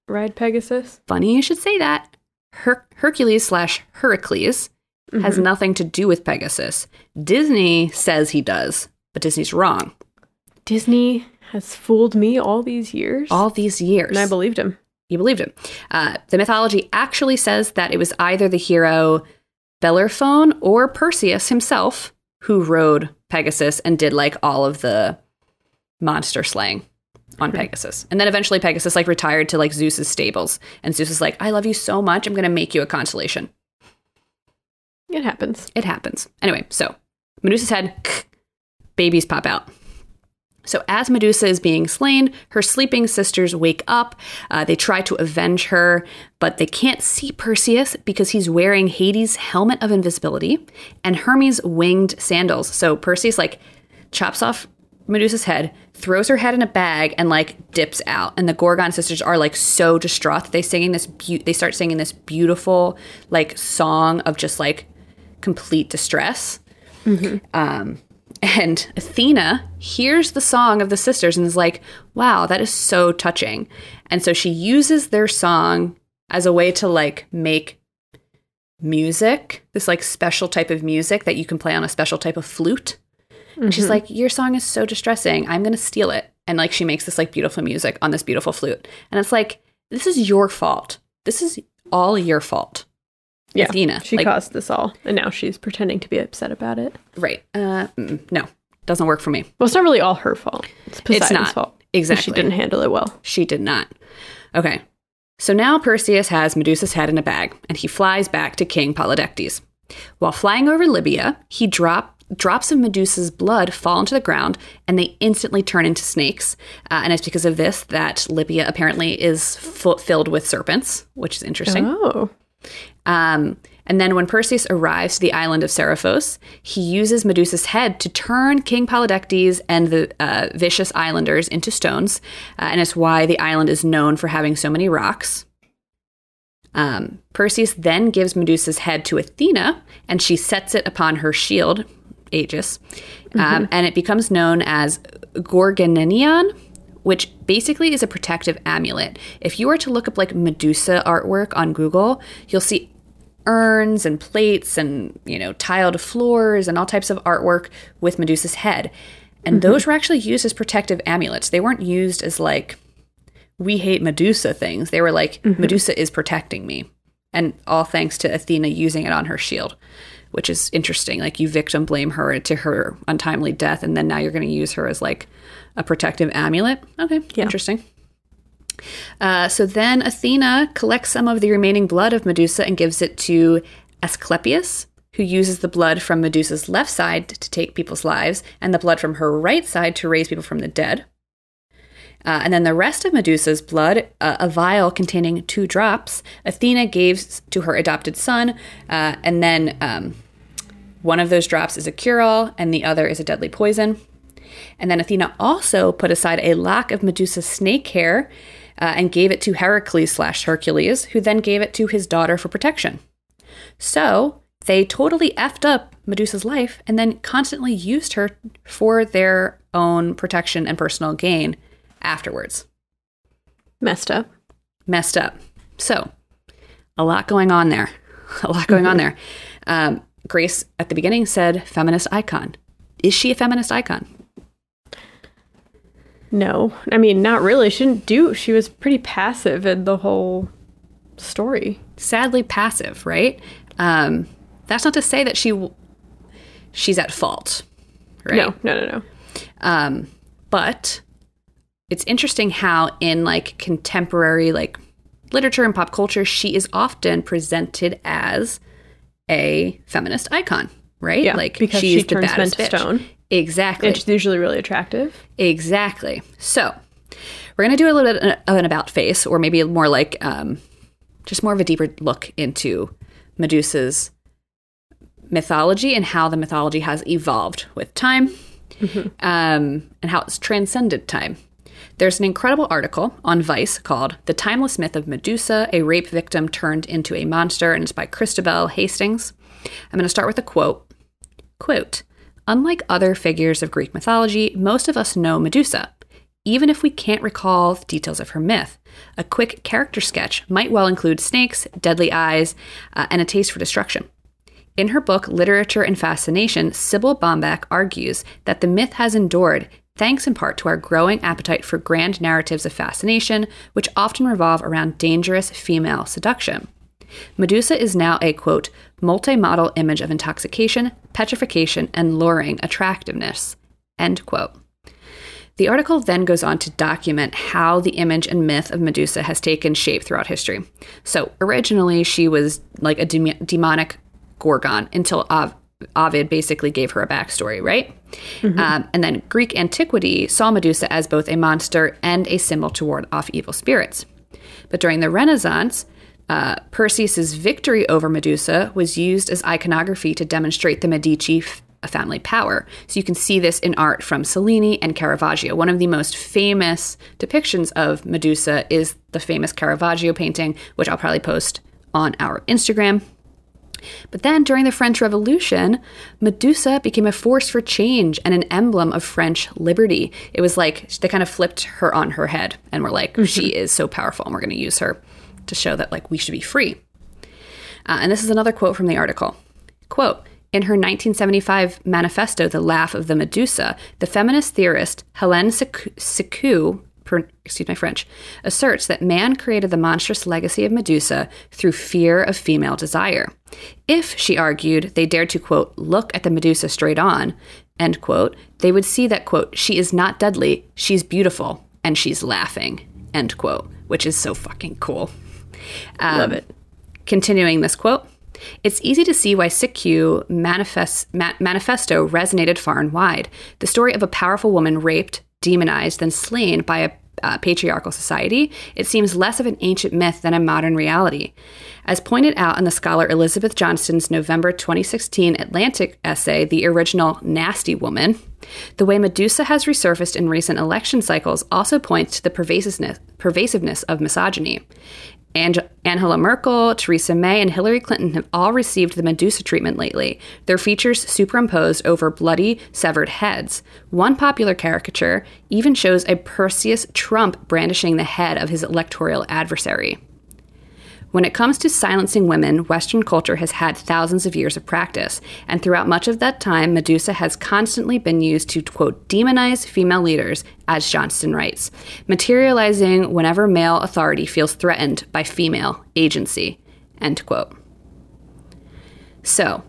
ride Pegasus? funny you should say that. Her- Hercules slash Heracles has nothing to do with Pegasus. Disney says he does, but Disney's wrong. Disney has fooled me all these years, All these years. and I believed him. you believed him. Uh, the mythology actually says that it was either the hero Bellerophon or Perseus himself who rode Pegasus and did like all of the monster slaying on Pegasus. And then eventually Pegasus like retired to like Zeus's stables. And Zeus is like, I love you so much, I'm gonna make you a constellation. It happens. It happens. Anyway, so Medusa's head, babies pop out. So as Medusa is being slain, her sleeping sisters wake up. Uh, they try to avenge her, but they can't see Perseus because he's wearing Hades' helmet of invisibility and Hermes' winged sandals. So Perseus like chops off Medusa's head, throws her head in a bag, and like dips out. And the Gorgon sisters are like so distraught that they singing this. Be- they start singing this beautiful like song of just like complete distress. Um, and Athena hears the song of the sisters and is like, wow, that is so touching. And so she uses their song as a way to like make music, this like special type of music that you can play on a special type of flute. And she's mm-hmm. like, Your song is so distressing. I'm going to steal it. And like she makes this like beautiful music on this beautiful flute. And it's like, This is your fault. This is all your fault. Yeah, Athena. She like, caused this all, and now she's pretending to be upset about it. Right. Uh, mm, no, doesn't work for me. Well, it's not really all her fault. It's Poseidon's not. fault. Exactly. She didn't handle it well. She did not. Okay. So now Perseus has Medusa's head in a bag, and he flies back to King Polydectes. While flying over Libya, he drop, drops of Medusa's blood fall into the ground, and they instantly turn into snakes. Uh, and it's because of this that Libya apparently is fu- filled with serpents, which is interesting. Oh, Um, and then when Perseus arrives to the island of Seriphos, he uses Medusa's head to turn King Polydectes and the uh, vicious islanders into stones. Uh, and it's why the island is known for having so many rocks. Um, Perseus then gives Medusa's head to Athena, and she sets it upon her shield, Aegis, um, and it becomes known as Gorgoneion, which basically is a protective amulet. If you were to look up like Medusa artwork on Google, you'll see urns and plates and you know tiled floors and all types of artwork with Medusa's head. And mm-hmm. those were actually used as protective amulets. They weren't used as like we hate Medusa things. They were like mm-hmm. Medusa is protecting me. And all thanks to Athena using it on her shield, which is interesting. Like you victim blame her to her untimely death, and then now you're going to use her as like a protective amulet. Okay, Yeah. interesting. Uh, so then Athena collects some of the remaining blood of Medusa and gives it to Asclepius, who uses the blood from Medusa's left side to take people's lives, and the blood from her right side to raise people from the dead. Uh, and then the rest of Medusa's blood, uh, a vial containing two drops, Athena gave to her adopted son, uh, and then um, one of those drops is a cure all, and the other is a deadly poison. And then Athena also put aside a lock of Medusa's snake hair uh, and gave it to Heracles slash Hercules, who then gave it to his daughter for protection. So they totally effed up Medusa's life and then constantly used her for their own protection and personal gain afterwards. Messed up. Messed up. So a lot going on there. A lot going on there. Um, Grace at the beginning said feminist icon. Is she a feminist icon? No. I mean, not really. She didn't do she was pretty passive in the whole story. sadly passive, right? Um, that's not to say that she w- she's at fault, right? No, no, no, no. Um, but it's interesting how in like contemporary like literature and pop culture, she is often presented as a feminist icon, right? Yeah, like because she's she the turns men to bitch. stone. Exactly. It's usually really attractive. Exactly. So we're going to do a little bit of an about face, or maybe more like um, just more of a deeper look into Medusa's mythology and how the mythology has evolved with time um, and how it's transcended time. There's an incredible article on Vice called The Timeless Myth of Medusa, a rape victim turned into a monster, and it's by Christobel Hastings. I'm going to start with a quote. Quote Unlike other figures of Greek mythology, most of us know Medusa. Even if we can't recall the details of her myth, a quick character sketch might well include snakes, deadly eyes, uh, and a taste for destruction. In her book, Literature and Fascination, Sibylle Baumbach argues that the myth has endured thanks in part to our growing appetite for grand narratives of fascination, which often revolve around dangerous female seduction. Medusa is now a quote, multi model image of intoxication, petrification, and luring attractiveness, end quote. The article then goes on to document how the image and myth of Medusa has taken shape throughout history. So, originally, she was like a dem- demonic gorgon until Ov- Ovid basically gave her a backstory, right? Um, and then Greek antiquity saw Medusa as both a monster and a symbol to ward off evil spirits. But during the Renaissance, uh, Perseus's victory over Medusa was used as iconography to demonstrate the Medici family power. So you can see this in art from Cellini and Caravaggio. One of the most famous depictions of Medusa is the famous Caravaggio painting, which I'll probably post on our Instagram. But then during the French Revolution, Medusa became a force for change and an emblem of French liberty. It was like they kind of flipped her on her head and were like, she is so powerful and we're going to use her to show that like we should be free. Uh, and this is another quote from the article. Quote, in her 1975 manifesto, The Laugh of the Medusa, the feminist theorist Hélène Cixous, Cixous excuse my French, asserts that man created the monstrous legacy of Medusa through fear of female desire. If, she argued, they dared to, quote, look at the Medusa straight on, end quote, they would see that, quote, she is not deadly, she's beautiful, and she's laughing, end quote, which is so fucking cool. Um, Love it. Continuing this quote, it's easy to see why Cixous manifest, ma- manifesto resonated far and wide. The story of a powerful woman raped, demonized, then slain by a uh, patriarchal society, it seems less of an ancient myth than a modern reality. As pointed out in the scholar Elizabeth Johnston's November 2016 Atlantic essay, The Original Nasty Woman, the way Medusa has resurfaced in recent election cycles also points to the pervasiveness, pervasiveness of misogyny. Ange- Angela Merkel, Theresa May, and Hillary Clinton have all received the Medusa treatment lately, their features superimposed over bloody, severed heads. One popular caricature even shows a Perseus Trump brandishing the head of his electoral adversary. When it comes to silencing women, Western culture has had thousands of years of practice, and throughout much of that time, Medusa has constantly been used to, quote, demonize female leaders, as Johnston writes, materializing whenever male authority feels threatened by female agency, end quote. So,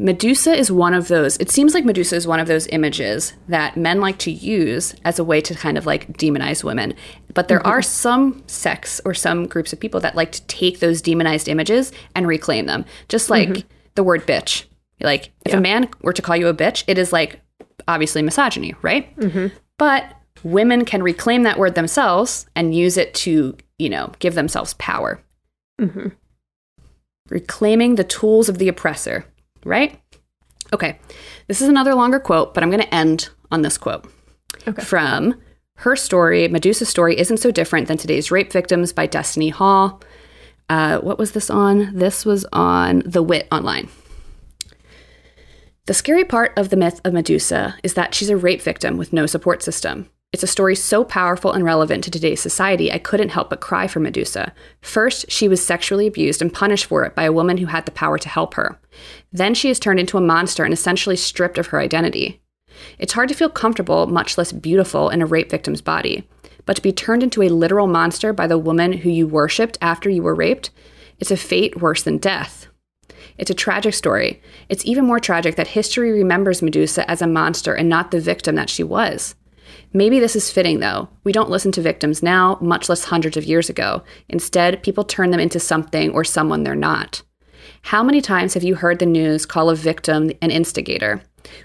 Medusa is one of those. It seems like Medusa is one of those images that men like to use as a way to kind of like demonize women. But there mm-hmm. are some sects or some groups of people that like to take those demonized images and reclaim them. Just mm-hmm. like the word bitch. Like if Yeah. a man were to call you a bitch, it is like obviously misogyny, right? Mm-hmm. But women can reclaim that word themselves and use it to, you know, give themselves power. Reclaiming the tools of the oppressor, right? Okay. This is another longer quote, but I'm going to end on this quote. Okay. From her story, Medusa's story isn't so different than today's rape victims by Destiny Hall. Uh, what was this on? This was on The Wit Online. The scary part of the myth of Medusa is that she's a rape victim with no support system. It's a story so powerful and relevant to today's society, I couldn't help but cry for Medusa. First, she was sexually abused and punished for it by a woman who had the power to help her. Then she is turned into a monster and essentially stripped of her identity. It's hard to feel comfortable, much less beautiful, in a rape victim's body. But to be turned into a literal monster by the woman who you worshipped after you were raped, it's a fate worse than death. It's a tragic story. It's even more tragic that history remembers Medusa as a monster and not the victim that she was. Maybe this is fitting, though. We don't listen to victims now, much less hundreds of years ago. Instead, people turn them into something or someone they're not. How many times have you heard the news call a victim an instigator?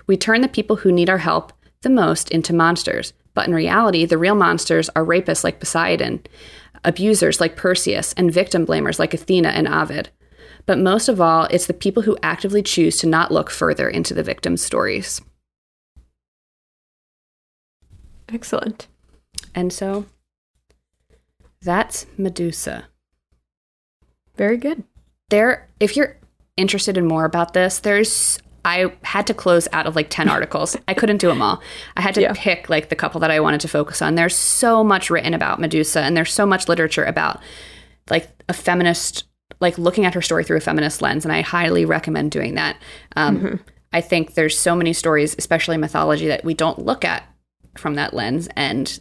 We turn the people who need our help the most into monsters, but in reality, the real monsters are rapists like Poseidon, abusers like Perseus, and victim blamers like Athena and Ovid. But most of all, it's the people who actively choose to not look further into the victims' stories. Excellent. And so that's Medusa. Very good. There, if you're interested in more about this, there's I had to close out of like 10 articles. I couldn't do them all. I had to Yeah. pick like the couple that I wanted to focus on. There's so much written about Medusa and there's so much literature about like a feminist like looking at her story through a feminist lens and I highly recommend doing that. Um, I think there's so many stories, especially mythology that we don't look at from that lens and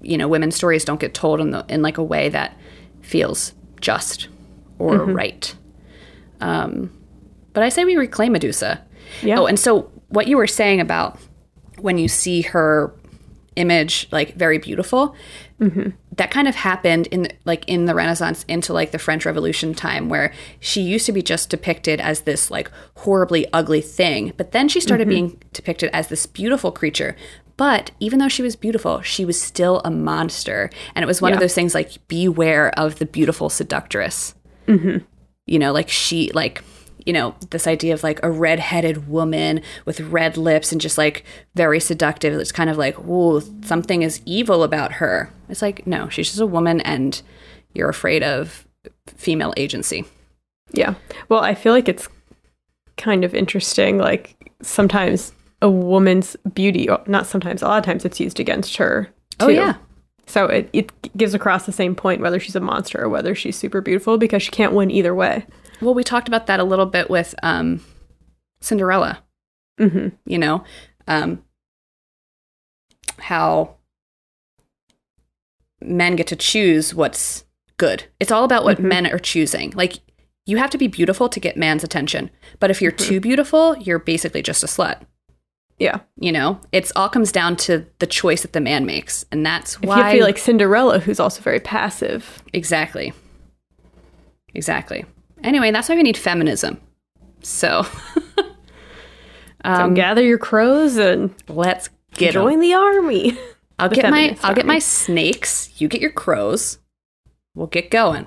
you know, women's stories don't get told in the in like a way that feels just or right. Um, but I say we reclaim Medusa. Yeah. Oh, and so what you were saying about when you see her image like very beautiful, mm-hmm. that kind of happened in like in the Renaissance into like the French Revolution time, where she used to be just depicted as this like horribly ugly thing, but then she started mm-hmm. being depicted as this beautiful creature. But even though she was beautiful, she was still a monster, and it was one of those things like beware of the beautiful seductress mm-hmm. you know, like she, like, you know, this idea of like a red-headed woman with red lips and just like very seductive. It's kind of like, ooh, something is evil about her. It's like, no, she's just a woman, and you're afraid of female agency. Yeah. Well, I feel like it's kind of interesting. Like sometimes a woman's beauty, or not sometimes, a lot of times it's used against her. Oh, yeah. So it, it gives across the same point whether she's a monster or whether she's super beautiful because she can't win either way. Well, we talked about that a little bit with um, Cinderella. hmm You know, um, how men get to choose what's good. It's all about what men are choosing. Like you have to be beautiful to get man's attention, but if you're too beautiful, you're basically just a slut. Yeah. You know, it's all comes down to the choice that the man makes, and that's If why you feel like Cinderella, who's also very passive. exactly, exactly. Anyway, that's why we need feminism. So So Um, gather your crows and let's get 'em. join the army. I'll The get my feminist I'll get my snakes. You get your crows. We'll get going.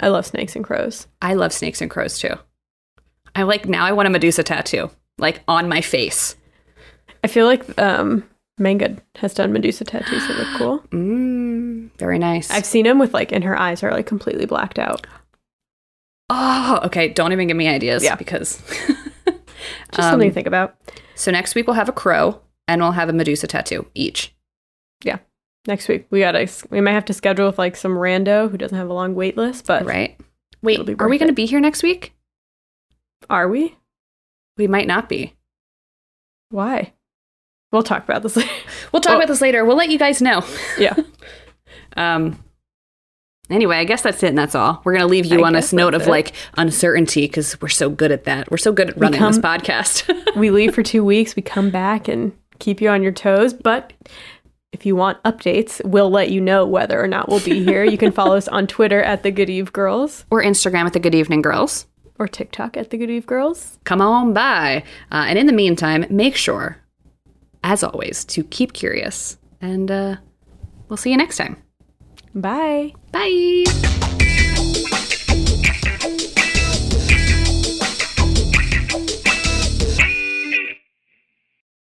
I love snakes and crows. I love snakes and crows too. I like now. I want a Medusa tattoo, like on my face. I feel like um, Manga has done Medusa tattoos that look cool. Mm, very nice. I've seen them with like, and her eyes are like completely blacked out. Oh, okay. Don't even give me ideas. Yeah. because Just something Um, to think about. so next week we'll have a crow and we'll have a Medusa tattoo each. Yeah. Next week we gotta we might have to schedule with like some rando who doesn't have a long wait list, but Right? Wait, are we going to be here next week? are we? We might not be. Why? We'll talk about this later. We'll talk Well- about this later. We'll let you guys know. yeah. Um. Anyway, I guess that's it and that's all. We're going to leave you I on this note of it. like uncertainty because we're so good at that. We're so good at running this podcast. we leave for two weeks, we come back and keep you on your toes. But if you want updates, we'll let you know whether or not we'll be here. You can follow us on Twitter at the Good Eve Girls or Instagram at the Good Evening Girls. or TikTok at the Good Eve Girls. Come on by. Uh, and in the meantime, make sure, as always, to keep curious. And uh, we'll see you next time. Bye. Bye.